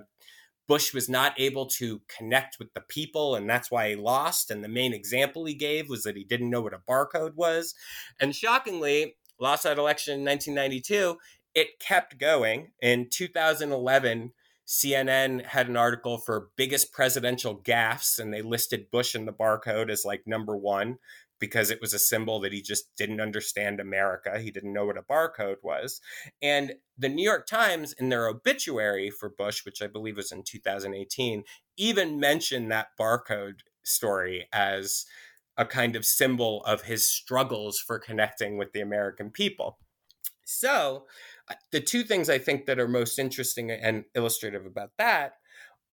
Bush was not able to connect with the people, and that's why he lost. And the main example he gave was that he didn't know what a barcode was. And shockingly, lost that election in 1992. It kept going. In 2011, CNN had an article for biggest presidential gaffes, and they listed Bush in the barcode as like number one because it was a symbol that he just didn't understand America. He didn't know what a barcode was. And the New York Times, in their obituary for Bush, which I believe was in 2018, even mentioned that barcode story as a kind of symbol of his struggles for connecting with the American people. So, the two things I think that are most interesting and illustrative about that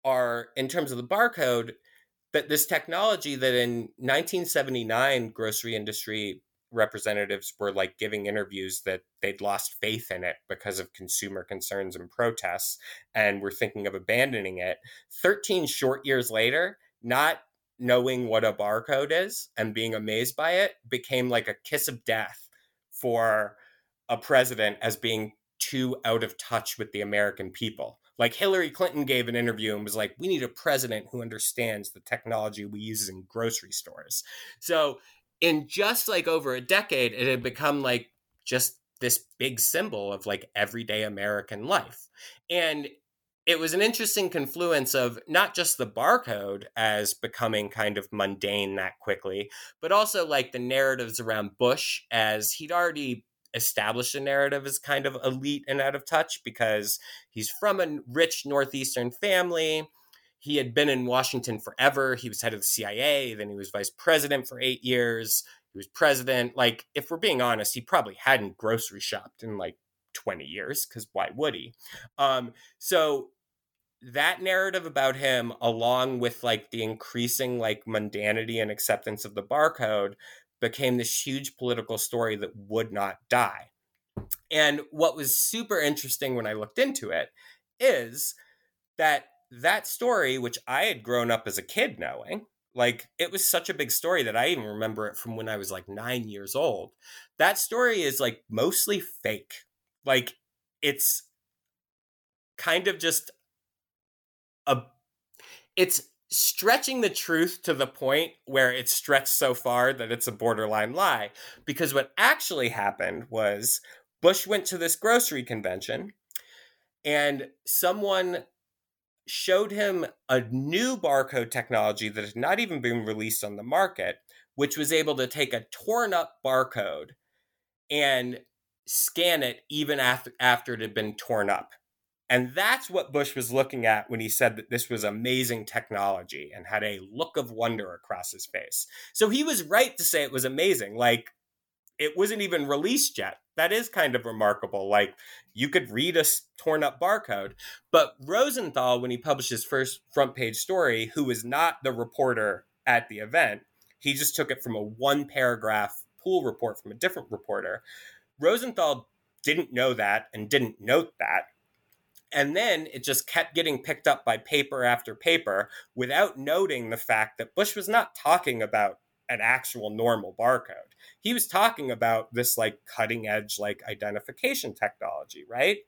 are in terms of the barcode that this technology that in 1979 grocery industry representatives were like giving interviews that they'd lost faith in it because of consumer concerns and protests and were thinking of abandoning it. 13 short years later not knowing what a barcode is and being amazed by it became like a kiss of death for a president as being too out of touch with the American people. Like Hillary Clinton gave an interview and was like, we need a president who understands the technology we use in grocery stores. So, in just like over a decade, it had become like just this big symbol of like everyday American life. And it was an interesting confluence of not just the barcode as becoming kind of mundane that quickly, but also like the narratives around Bush as he'd already established a narrative as kind of elite and out of touch because he's from a rich Northeastern family. He had been in Washington forever. He was head of the CIA, then he was vice president for eight years. He was president. Like, if we're being honest, he probably hadn't grocery shopped in like 20 years because why would he? Um, so that narrative about him, along with like the increasing like mundanity and acceptance of the barcode, became this huge political story that would not die. And what was super interesting when I looked into it is that that story, which I had grown up as a kid knowing, like it was such a big story that I even remember it from when I was like nine years old. That story is like mostly fake. Like it's kind of just a it's stretching the truth to the point where it's stretched so far that it's a borderline lie. Because what actually happened was Bush went to this grocery convention and someone showed him a new barcode technology that had not even been released on the market, which was able to take a torn up barcode and scan it even after, after it had been torn up. And that's what Bush was looking at when he said that this was amazing technology and had a look of wonder across his face. So he was right to say it was amazing. Like, it wasn't even released yet. That is kind of remarkable. Like, you could read a torn up barcode. But Rosenthal, when he published his first front page story, who was not the reporter at the event, he just took it from a one paragraph pool report from a different reporter. Rosenthal didn't know that and didn't note that and then it just kept getting picked up by paper after paper without noting the fact that Bush was not talking about an actual normal barcode. He was talking about this like cutting edge like identification technology, right?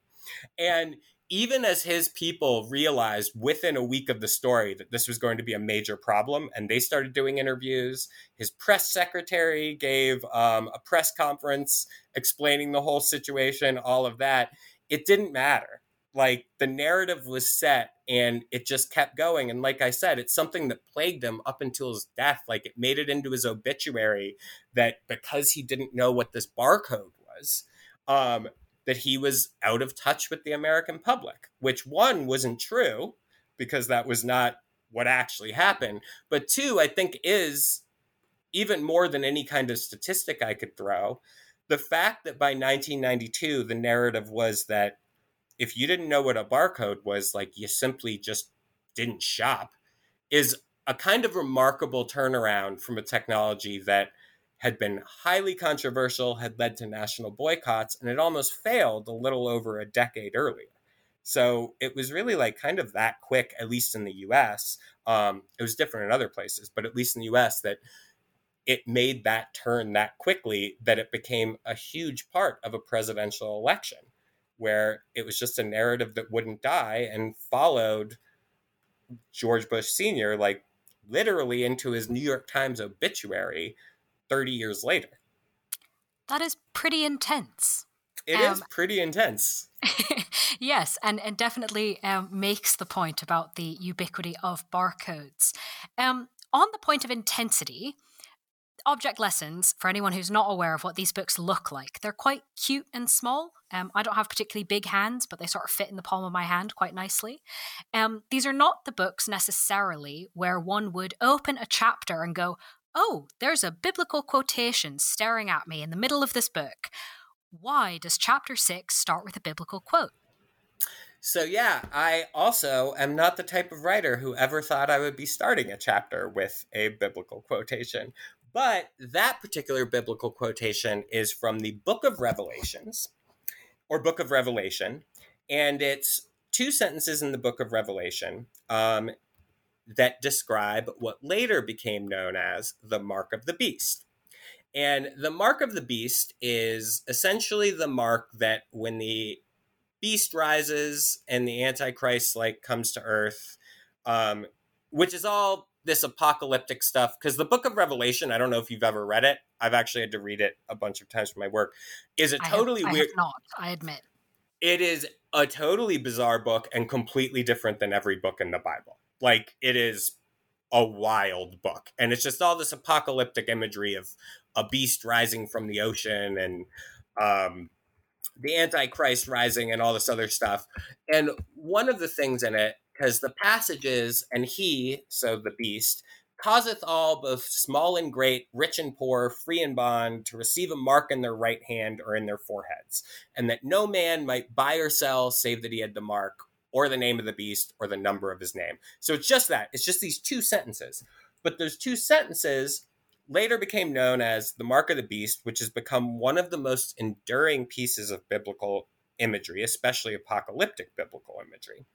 And even as his people realized within a week of the story that this was going to be a major problem and they started doing interviews his press secretary gave um, a press conference explaining the whole situation all of that it didn't matter like the narrative was set and it just kept going and like i said it's something that plagued him up until his death like it made it into his obituary that because he didn't know what this barcode was um, that he was out of touch with the american public which one wasn't true because that was not what actually happened but two i think is even more than any kind of statistic i could throw the fact that by 1992 the narrative was that if you didn't know what a barcode was, like you simply just didn't shop, is a kind of remarkable turnaround from a technology that had been highly controversial, had led to national boycotts, and it almost failed a little over a decade earlier. So it was really like kind of that quick, at least in the US. Um, it was different in other places, but at least in the US, that it made that turn that quickly that it became a huge part of a presidential election where it was just a narrative that wouldn't die and followed George Bush Sr., like literally into his New York Times obituary 30 years later. That is pretty intense. It um, is pretty intense. yes, and, and definitely um, makes the point about the ubiquity of barcodes. Um, on the point of intensity, object lessons, for anyone who's not aware of what these books look like, they're quite cute and small. Um, I don't have particularly big hands, but they sort of fit in the palm of my hand quite nicely. Um, these are not the books necessarily where one would open a chapter and go, oh, there's a biblical quotation staring at me in the middle of this book. Why does chapter six start with a biblical quote? So, yeah, I also am not the type of writer who ever thought I would be starting a chapter with a biblical quotation. But that particular biblical quotation is from the book of Revelations or book of Revelation. And it's two sentences in the book of Revelation um, that describe what later became known as the mark of the beast. And the mark of the beast is essentially the mark that when the beast rises and the antichrist like comes to earth um, which is all this apocalyptic stuff because the book of revelation i don't know if you've ever read it i've actually had to read it a bunch of times for my work is a totally I have, weird I have not i admit. It is a totally bizarre book and completely different than every book in the bible. Like it is a wild book and it's just all this apocalyptic imagery of a beast rising from the ocean and um, the antichrist rising and all this other stuff. And one of the things in it because the passages and he so the beast causeth all both small and great rich and poor free and bond to receive a mark in their right hand or in their foreheads and that no man might buy or sell save that he had the mark or the name of the beast or the number of his name so it's just that. It's just these two sentences. But those two sentences later became known as the mark of the beast which has become one of the most enduring pieces of biblical imagery especially apocalyptic biblical imagery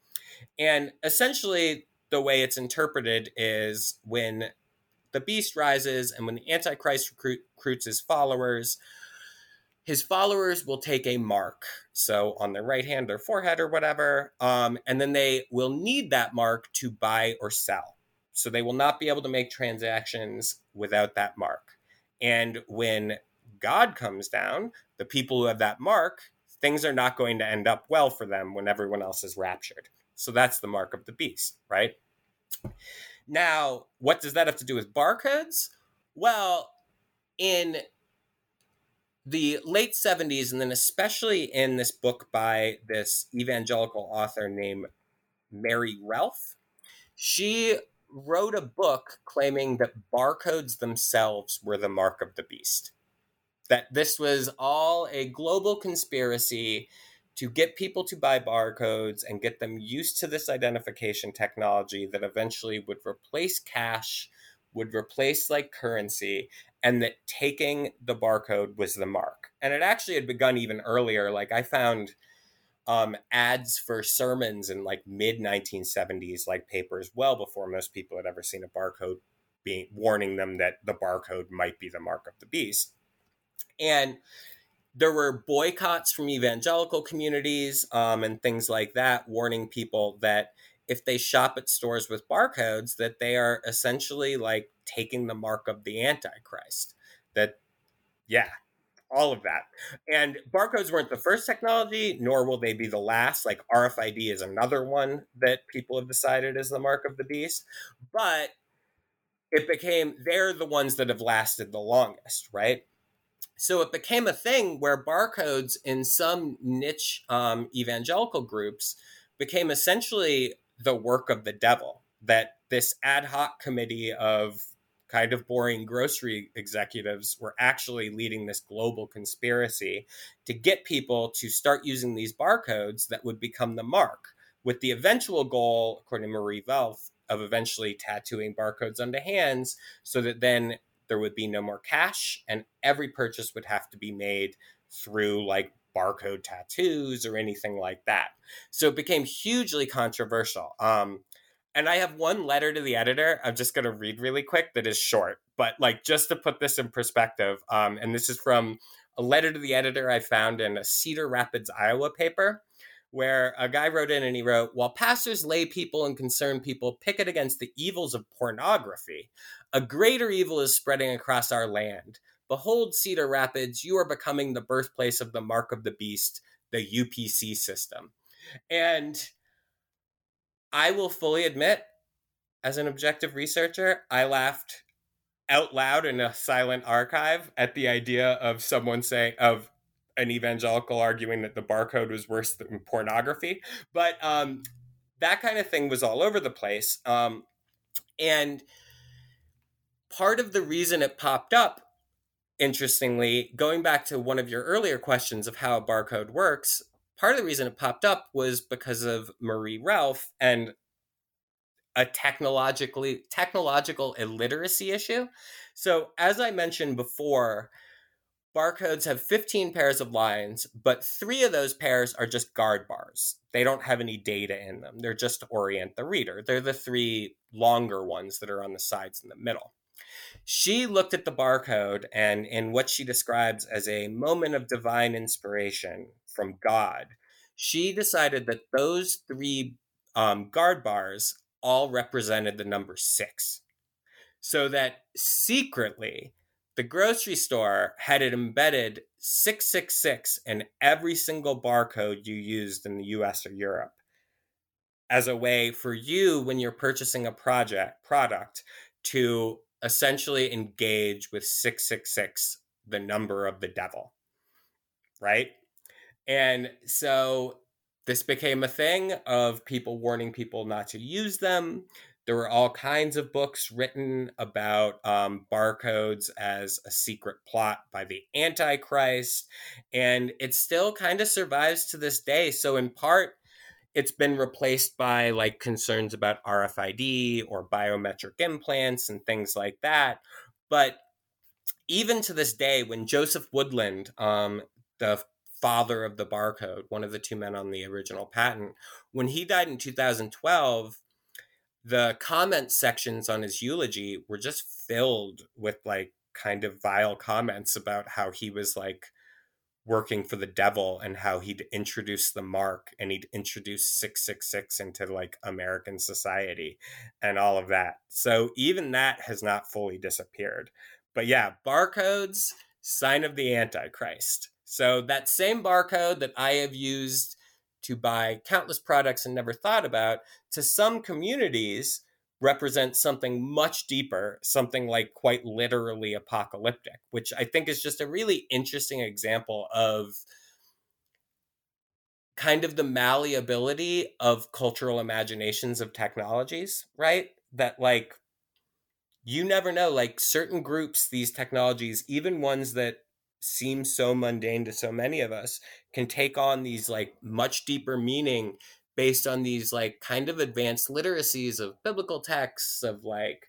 and essentially, the way it's interpreted is when the beast rises and when the Antichrist recruit, recruits his followers, his followers will take a mark, so on their right hand their forehead or whatever, um, and then they will need that mark to buy or sell. So they will not be able to make transactions without that mark. And when God comes down, the people who have that mark, things are not going to end up well for them when everyone else is raptured. So that's the mark of the beast, right? Now, what does that have to do with barcodes? Well, in the late 70s, and then especially in this book by this evangelical author named Mary Relfe, she wrote a book claiming that barcodes themselves were the mark of the beast. That this was all a global conspiracy to get people to buy barcodes and get them used to this identification technology that eventually would replace cash, would replace like currency, and that taking the barcode was the mark. And it actually had begun even earlier. Like I found um, ads for sermons in like mid 1970s, like papers, well before most people had ever seen a barcode being warning them that the barcode might be the mark of the beast. And there were boycotts from evangelical communities um, and things like that, warning people that if they shop at stores with barcodes, that they are essentially like taking the mark of the Antichrist. That, yeah, all of that. And barcodes weren't the first technology, nor will they be the last. Like RFID is another one that people have decided is the mark of the beast. But it became, they're the ones that have lasted the longest, right? So it became a thing where barcodes in some niche um, evangelical groups became essentially the work of the devil that this ad hoc committee of kind of boring grocery executives were actually leading this global conspiracy to get people to start using these barcodes that would become the mark with the eventual goal according to marie Relfe of eventually tattooing barcodes onto hands so that then there would be no more cash and every purchase would have to be made through like barcode tattoos or anything like that. So it became hugely controversial. Um, and I have one letter to the editor. I'm just going to read really quick that is short, but like just to put this in perspective. Um, and this is from a letter to the editor I found in a Cedar Rapids, Iowa paper where a guy wrote in and he wrote, While pastors, lay people, and concerned people picket against the evils of pornography, a greater evil is spreading across our land. Behold, Cedar Rapids, you are becoming the birthplace of the mark of the beast, the UPC system. And I will fully admit, as an objective researcher, I laughed out loud in a silent archive at the idea of someone saying, of an evangelical arguing that the barcode was worse than pornography, but um, that kind of thing was all over the place. Um, and part of the reason it popped up, interestingly, going back to one of your earlier questions of how a barcode works, part of the reason it popped up was because of Marie Relfe and a technologically technological illiteracy issue. So as I mentioned before, barcodes have 15 pairs of lines, but three of those pairs are just guard bars. They don't have any data in them. They're just to orient the reader. They're the three longer ones that are on the sides in the middle. She looked at the barcode and in what she describes as a moment of divine inspiration from God, she decided that those three um, guard bars all represented the number six. So that secretly, the grocery store had it embedded 666 in every single barcode you used in the US or Europe. As a way for you when you're purchasing a project product to essentially engage with 666 the number of the devil right? And so this became a thing of people warning people not to use them there were all kinds of books written about um, barcodes as a secret plot by the antichrist and it still kind of survives to this day so in part it's been replaced by like concerns about RFID or biometric implants and things like that. But even to this day, when Joseph Woodland, um, the father of the barcode, one of the two men on the original patent, when he died in 2012, the comment sections on his eulogy were just filled with like kind of vile comments about how he was like working for the devil and how he'd introduce the mark and he'd introduce 666 into like American society and all of that. So even that has not fully disappeared. But yeah, barcodes, sign of the Antichrist. So that same barcode that I have used to buy countless products and never thought about, to some communities, represents something much deeper, something like quite literally apocalyptic, which I think is just a really interesting example of kind of the malleability of cultural imaginations of technologies, right? That like you never know, like certain groups, these technologies, even ones that seem so mundane to so many of us, can take on these like much deeper meaning based on these like kind of advanced literacies of biblical texts of like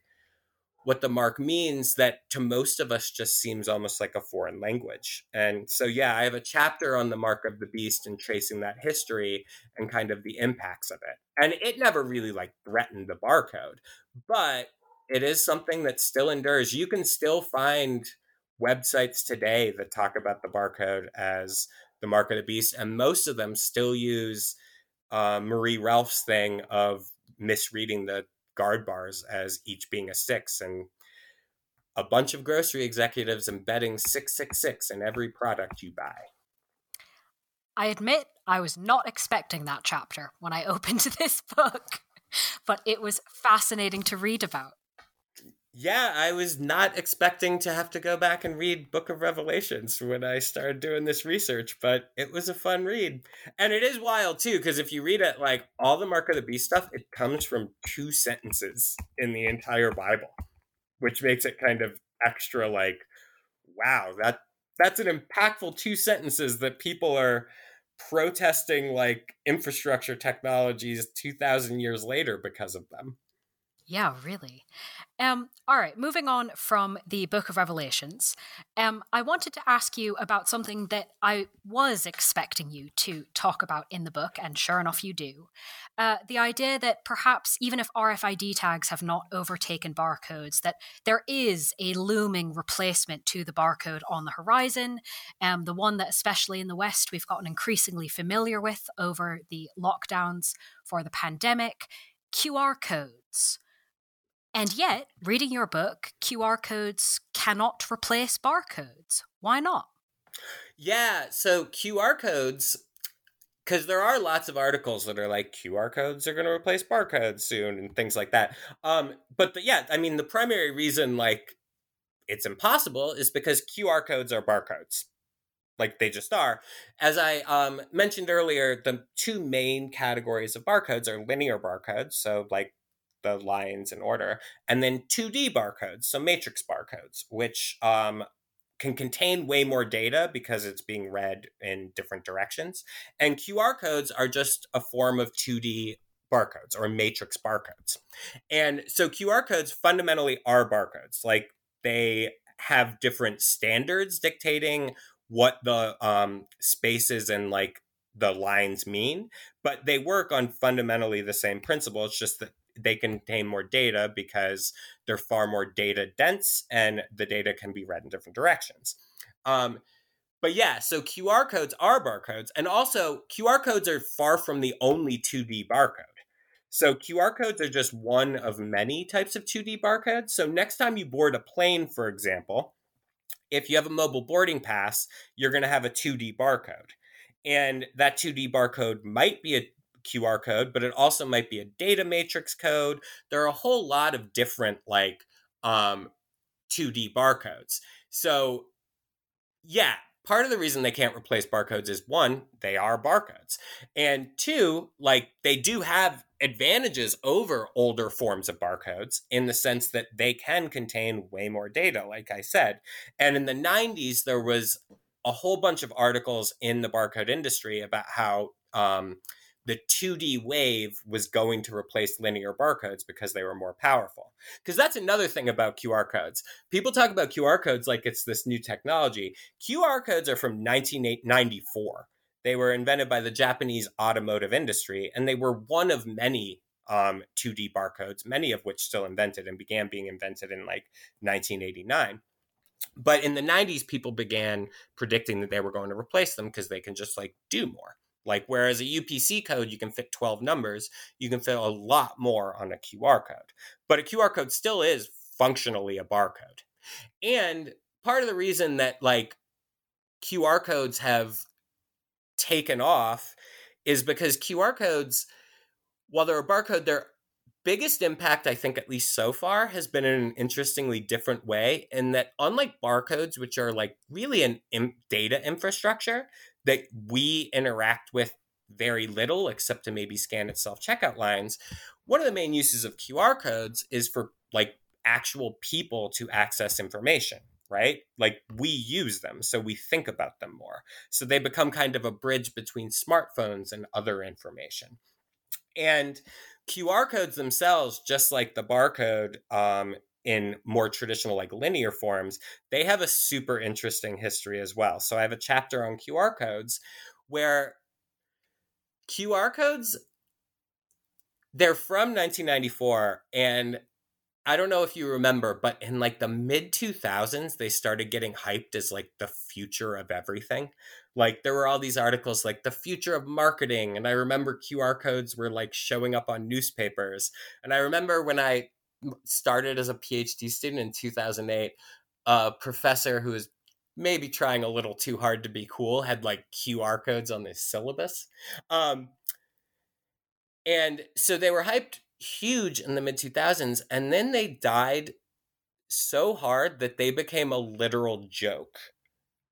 what the mark means that to most of us just seems almost like a foreign language. And so yeah, I have a chapter on the mark of the beast and tracing that history and kind of the impacts of it. And it never really like threatened the barcode, but it is something that still endures. You can still find websites today that talk about the barcode as the mark of the beast and most of them still use uh, Marie Relfe's thing of misreading the guard bars as each being a six and a bunch of grocery executives embedding 666 in every product you buy. I admit I was not expecting that chapter when I opened this book, but it was fascinating to read about. Yeah, I was not expecting to have to go back and read Book of Revelations when I started doing this research, but it was a fun read. And it is wild too, because if you read it, like all the Mark of the Beast stuff, it comes from two sentences in the entire Bible, which makes it kind of extra like, wow, that that's an impactful two sentences that people are protesting like infrastructure technologies 2000 years later because of them. Yeah, really. Um, all right, moving on from the Book of Revelations, um, I wanted to ask you about something that I was expecting you to talk about in the book, and sure enough, you do. Uh, the idea that perhaps even if RFID tags have not overtaken barcodes, that there is a looming replacement to the barcode on the horizon, um, the one that, especially in the West, we've gotten increasingly familiar with over the lockdowns for the pandemic QR codes. And yet, reading your book, QR codes cannot replace barcodes. Why not? Yeah, so QR codes, because there are lots of articles that are like QR codes are going to replace barcodes soon and things like that. Um, but the, yeah, I mean, the primary reason like it's impossible is because QR codes are barcodes like they just are. As I um, mentioned earlier, the two main categories of barcodes are linear barcodes, so like the lines in order, and then 2D barcodes, so matrix barcodes, which um, can contain way more data because it's being read in different directions. And QR codes are just a form of 2D barcodes or matrix barcodes. And so QR codes fundamentally are barcodes. Like they have different standards dictating what the um, spaces and like the lines mean, but they work on fundamentally the same principle. It's just that they contain more data because they're far more data dense and the data can be read in different directions. Um, but yeah, so QR codes are barcodes, and also QR codes are far from the only 2D barcode. So QR codes are just one of many types of 2D barcodes. So next time you board a plane, for example, if you have a mobile boarding pass, you're going to have a 2D barcode. And that 2D barcode might be a QR code, but it also might be a data matrix code. There are a whole lot of different like um, 2D barcodes. So, yeah, part of the reason they can't replace barcodes is one, they are barcodes. And two, like they do have advantages over older forms of barcodes in the sense that they can contain way more data, like I said. And in the 90s, there was a whole bunch of articles in the barcode industry about how um, the 2D wave was going to replace linear barcodes because they were more powerful. Because that's another thing about QR codes. People talk about QR codes like it's this new technology. QR codes are from 1994. They were invented by the Japanese automotive industry, and they were one of many um, 2D barcodes, many of which still invented and began being invented in like 1989. But in the 90s, people began predicting that they were going to replace them because they can just like do more. Like, whereas a UPC code, you can fit 12 numbers, you can fit a lot more on a QR code. But a QR code still is functionally a barcode. And part of the reason that like QR codes have taken off is because QR codes, while they're a barcode, their biggest impact, I think, at least so far, has been in an interestingly different way. In that, unlike barcodes, which are like really an data infrastructure that we interact with very little, except to maybe scan its self checkout lines, one of the main uses of QR codes is for like actual people to access information right? Like we use them, so we think about them more. So they become kind of a bridge between smartphones and other information. And QR codes themselves, just like the barcode um, in more traditional, like linear forms, they have a super interesting history as well. So I have a chapter on QR codes where QR codes they're from 1994 and I don't know if you remember, but in like the mid 2000s, they started getting hyped as like the future of everything. Like there were all these articles like the future of marketing. And I remember QR codes were like showing up on newspapers. And I remember when I started as a PhD student in 2008, a professor who was maybe trying a little too hard to be cool had like QR codes on this syllabus. Um, and so they were hyped huge in the mid 2000s and then they died so hard that they became a literal joke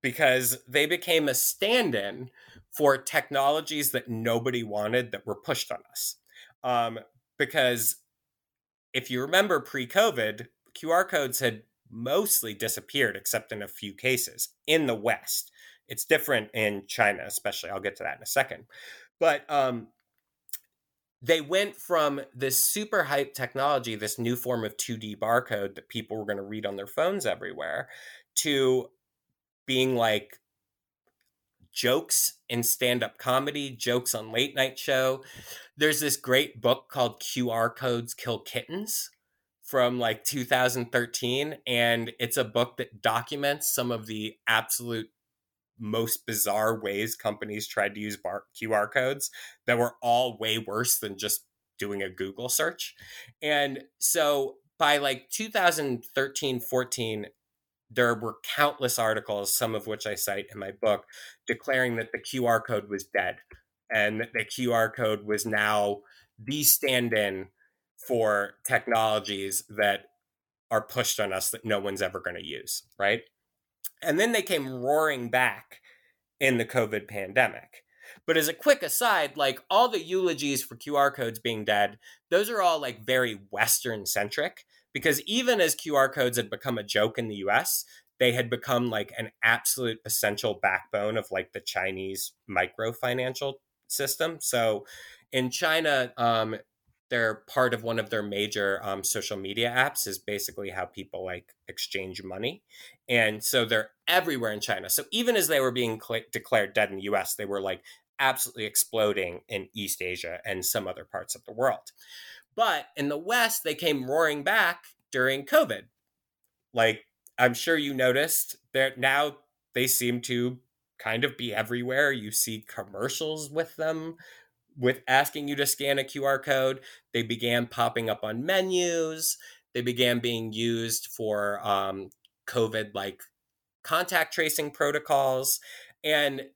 because they became a stand-in for technologies that nobody wanted that were pushed on us um, because if you remember pre-covid qr codes had mostly disappeared except in a few cases in the west. It's different in china especially. I'll get to that in a second. But um, they went from this super hype technology, this new form of 2D barcode that people were going to read on their phones everywhere, to being like jokes in stand up comedy, jokes on late night show. There's this great book called QR Codes Kill Kittens from like 2013 and it's a book that documents some of the absolute most bizarre ways companies tried to use bar- QR codes that were all way worse than just doing a Google search. And so by like 2013, 14, there were countless articles, some of which I cite in my book, declaring that the QR code was dead and that the QR code was now the stand in for technologies that are pushed on us that no one's ever going to use, right? And then they came roaring back in the COVID pandemic. But as a quick aside, like all the eulogies for QR codes being dead, those are all like very Western centric because even as QR codes had become a joke in the US, they had become like an absolute essential backbone of like the Chinese micro financial system. So in China, um, they're part of one of their major um, social media apps is basically how people like exchange money. And so they're everywhere in china. So even as they were being cl- declared dead in the us they were like absolutely exploding in east asia and some other parts of the world but in the west they came roaring back during covid like i'm sure you noticed that now they seem to kind of be everywhere you see commercials with them with asking you to scan a QR code. They began popping up on menus. They began being used for um, COVID like contact tracing protocols. And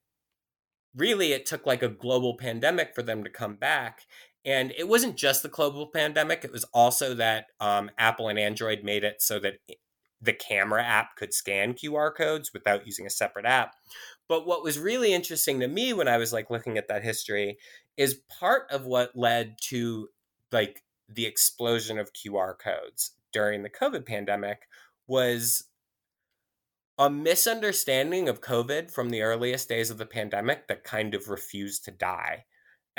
really, it took like a global pandemic for them to come back. And it wasn't just the global pandemic, it was also that um, Apple and Android made it so that the camera app could scan QR codes without using a separate app. But what was really interesting to me when I was like looking at that history is part of what led to like the explosion of QR codes during the COVID pandemic was a misunderstanding of COVID from the earliest days of the pandemic that kind of refused to die.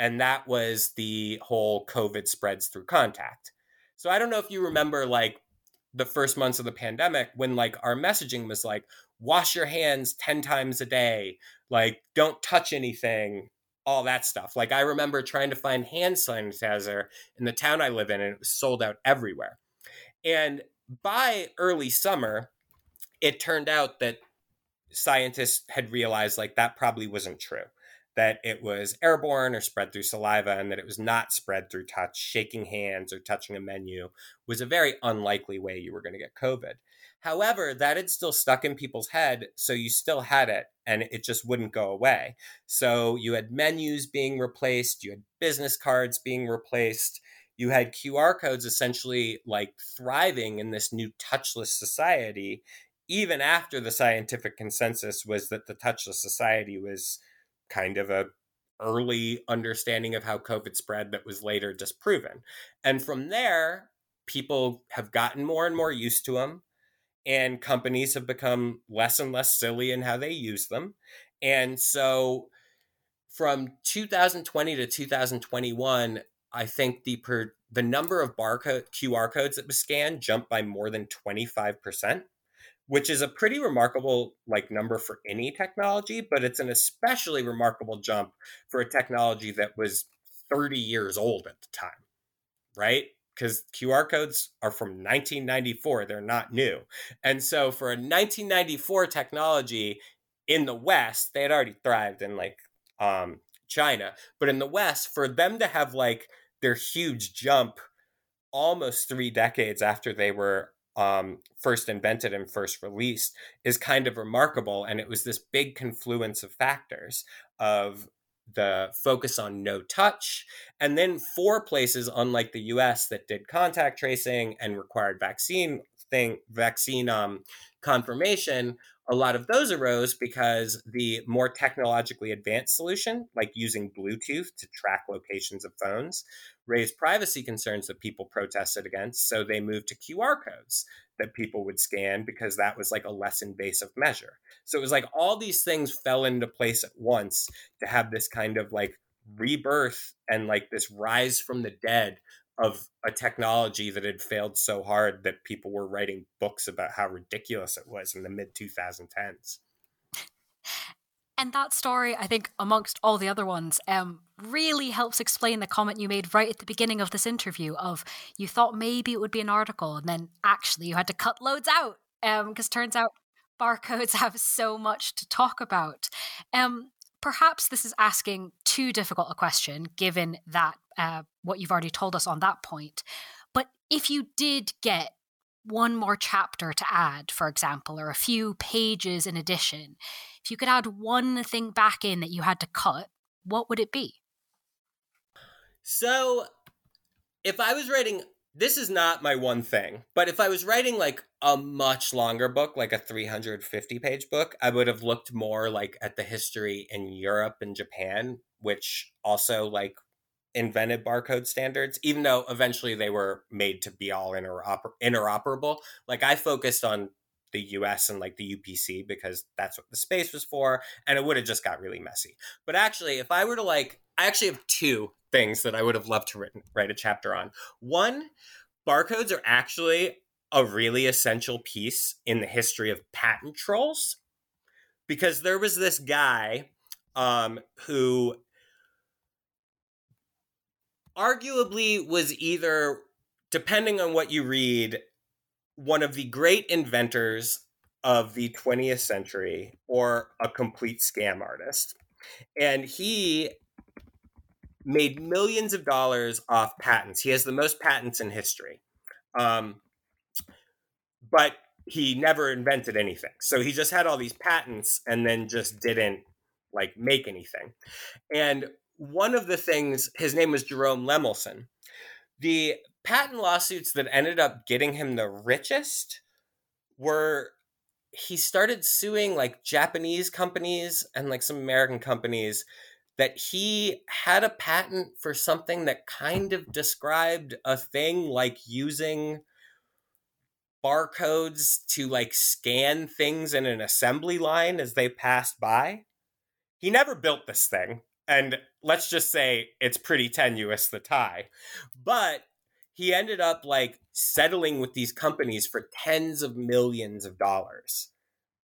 And that was the whole COVID spreads through contact. So I don't know if you mm. remember like the first months of the pandemic when like our messaging was like wash your hands 10 times a day like don't touch anything all that stuff. Like i remember trying to find hand sanitizer in the town i live in and it was sold out everywhere. And by early summer it turned out that scientists had realized like that probably wasn't true that it was airborne or spread through saliva and that it was not spread through touch, shaking hands or touching a menu was a very unlikely way you were going to get COVID. However, that had still stuck in people's head, so you still had it and it just wouldn't go away. So you had menus being replaced, you had business cards being replaced, you had QR codes essentially like thriving in this new touchless society, even after the scientific consensus was that the touchless society was kind of a early understanding of how COVID spread that was later disproven. And from there, people have gotten more and more used to them, and companies have become less and less silly in how they use them. And so from 2020 to 2021, I think the per, the number of barcode QR codes that was scanned jumped by more than 25% which is a pretty remarkable like number for any technology, but it's an especially remarkable jump for a technology that was 30 years old at the time, right? Because QR codes are from 1994, they're not new. And so for a 1994 technology in the West, they had already thrived in like um, China, but in the West, for them to have like their huge jump almost three decades after they were um, first invented and first released is kind of remarkable. And it was this big confluence of factors of the focus on no touch, and then four places, unlike the U.S., that did contact tracing and required vaccine thing vaccine um, confirmation. A lot of those arose because the more technologically advanced solution, like using Bluetooth to track locations of phones, raised privacy concerns that people protested against. So they moved to QR codes that people would scan because that was like a less invasive measure. So it was like all these things fell into place at once to have this kind of like rebirth and like this rise from the dead of a technology that had failed so hard that people were writing books about how ridiculous it was in the mid 2010s. And that story, I think, amongst all the other ones, um, really helps explain the comment you made right at the beginning of this interview of you thought maybe it would be an article and then actually you had to cut loads out because um, turns out barcodes have so much to talk about. Um, perhaps this is asking too difficult a question given that uh, what you've already told us on that point. But if you did get one more chapter to add, for example, or a few pages in addition, if you could add one thing back in that you had to cut, what would it be? So, if I was writing, this is not my one thing, but if I was writing like a much longer book, like a 350 page book, I would have looked more like at the history in Europe and Japan, which also like invented barcode standards, even though eventually they were made to be all interoper- interoperable. Like I focused on the US and like the UPC because that's what the space was for, and it would have just got really messy. But actually, if I were to like, I actually have two things that I would have loved to written, write a chapter on. One, barcodes are actually a really essential piece in the history of patent trolls because there was this guy um, who arguably was either, depending on what you read, one of the great inventors of the 20th century or a complete scam artist. And he made millions of dollars off patents. He has the most patents in history. Um, but he never invented anything. So he just had all these patents and then just didn't like make anything. And one of the things, his name was Jerome Lemelson. The patent lawsuits that ended up getting him the richest were he started suing like Japanese companies and like some American companies that he had a patent for something that kind of described a thing like using barcodes to like scan things in an assembly line as they passed by. He never built this thing. And let's just say it's pretty tenuous, the tie. But he ended up like settling with these companies for tens of millions of dollars.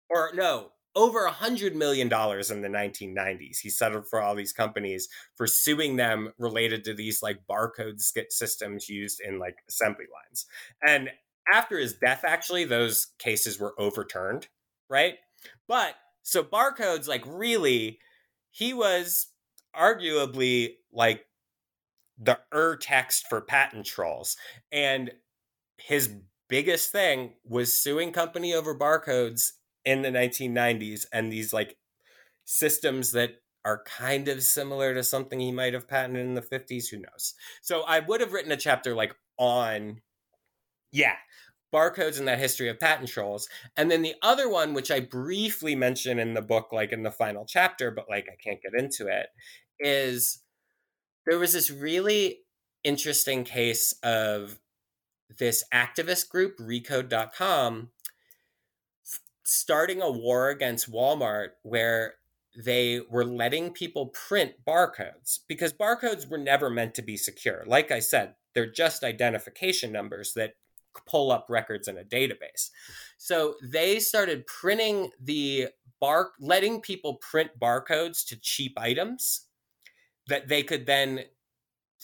Or no, over a hundred million dollars in the 1990s. He settled for all these companies for suing them related to these like barcode systems used in like assembly lines. And after his death, actually, those cases were overturned, right? But so barcodes, like, really, he was arguably like the ur text for patent trolls. And his biggest thing was suing company over barcodes in the 1990s and these like systems that are kind of similar to something he might have patented in the 50s who knows so i would have written a chapter like on yeah barcodes and that history of patent trolls and then the other one which i briefly mention in the book like in the final chapter but like i can't get into it is there was this really interesting case of this activist group recode.com starting a war against walmart where they were letting people print barcodes because barcodes were never meant to be secure like i said they're just identification numbers that pull up records in a database. So they started printing the bar, letting people print barcodes to cheap items that they could then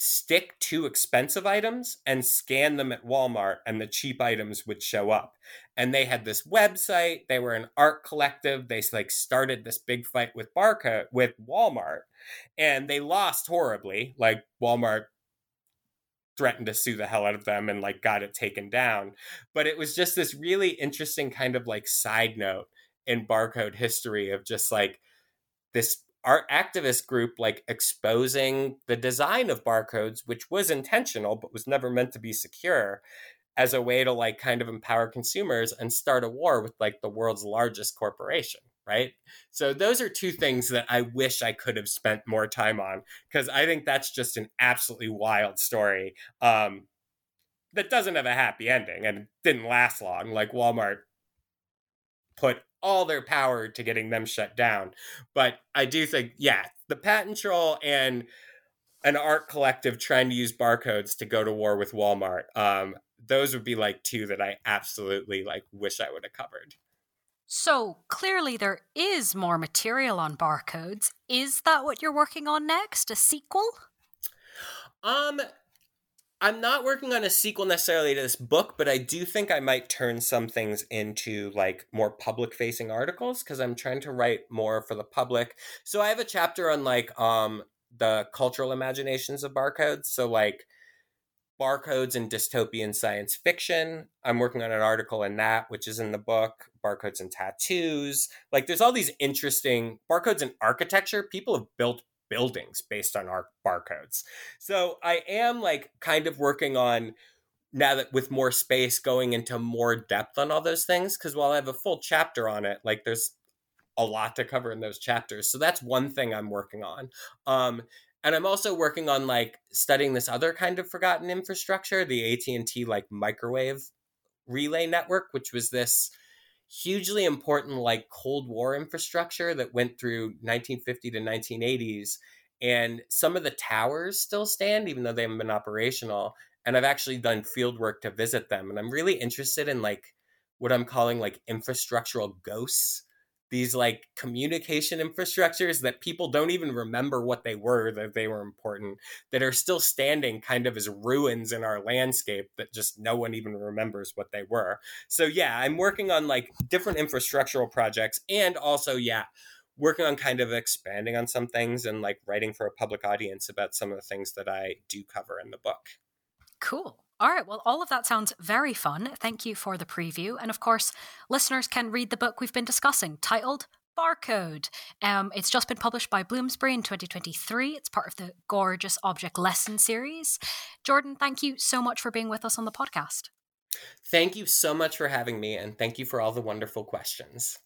stick to expensive items and scan them at Walmart and the cheap items would show up. And they had this website, they were an art collective, they like started this big fight with barcode with Walmart and they lost horribly. Like Walmart threatened to sue the hell out of them and like got it taken down. But it was just this really interesting kind of like side note in barcode history of just like this art activist group like exposing the design of barcodes, which was intentional but was never meant to be secure as a way to like kind of empower consumers and start a war with like the world's largest corporation right? So those are two things that I wish I could have spent more time on because I think that's just an absolutely wild story um, that doesn't have a happy ending and didn't last long. Like Walmart put all their power to getting them shut down, but I do think, yeah, the patent troll and an art collective trying to use barcodes to go to war with Walmart. Um, those would be like two that I absolutely like wish I would have covered. So clearly, there is more material on barcodes. Is that what you're working on next? A sequel? Um, I'm not working on a sequel necessarily to this book, but I do think I might turn some things into like more public facing articles because I'm trying to write more for the public. So I have a chapter on like um the cultural imaginations of barcodes. So like barcodes and dystopian science fiction. I'm working on an article in that, which is in the book, barcodes and tattoos. Like there's all these interesting barcodes and architecture. People have built buildings based on our barcodes. So I am like kind of working on now that with more space going into more depth on all those things because while I have a full chapter on it, like there's a lot to cover in those chapters. So that's one thing I'm working on. Um, and i'm also working on like studying this other kind of forgotten infrastructure the at&t like microwave relay network which was this hugely important like cold war infrastructure that went through 1950 to 1980s and some of the towers still stand even though they haven't been operational and i've actually done field work to visit them and i'm really interested in like what i'm calling like infrastructural ghosts these like communication infrastructures that people don't even remember what they were that they were important that are still standing kind of as ruins in our landscape that just no one even remembers what they were so yeah i'm working on like different infrastructural projects and also yeah working on kind of expanding on some things and like writing for a public audience about some of the things that I do cover in the book. Cool. All right, well, all of that sounds very fun. Thank you for the preview. And of course, listeners can read the book we've been discussing titled Barcode. Um, it's just been published by Bloomsbury in 2023. It's part of the Gorgeous Object Lesson series. Jordan, thank you so much for being with us on the podcast. Thank you so much for having me, and thank you for all the wonderful questions.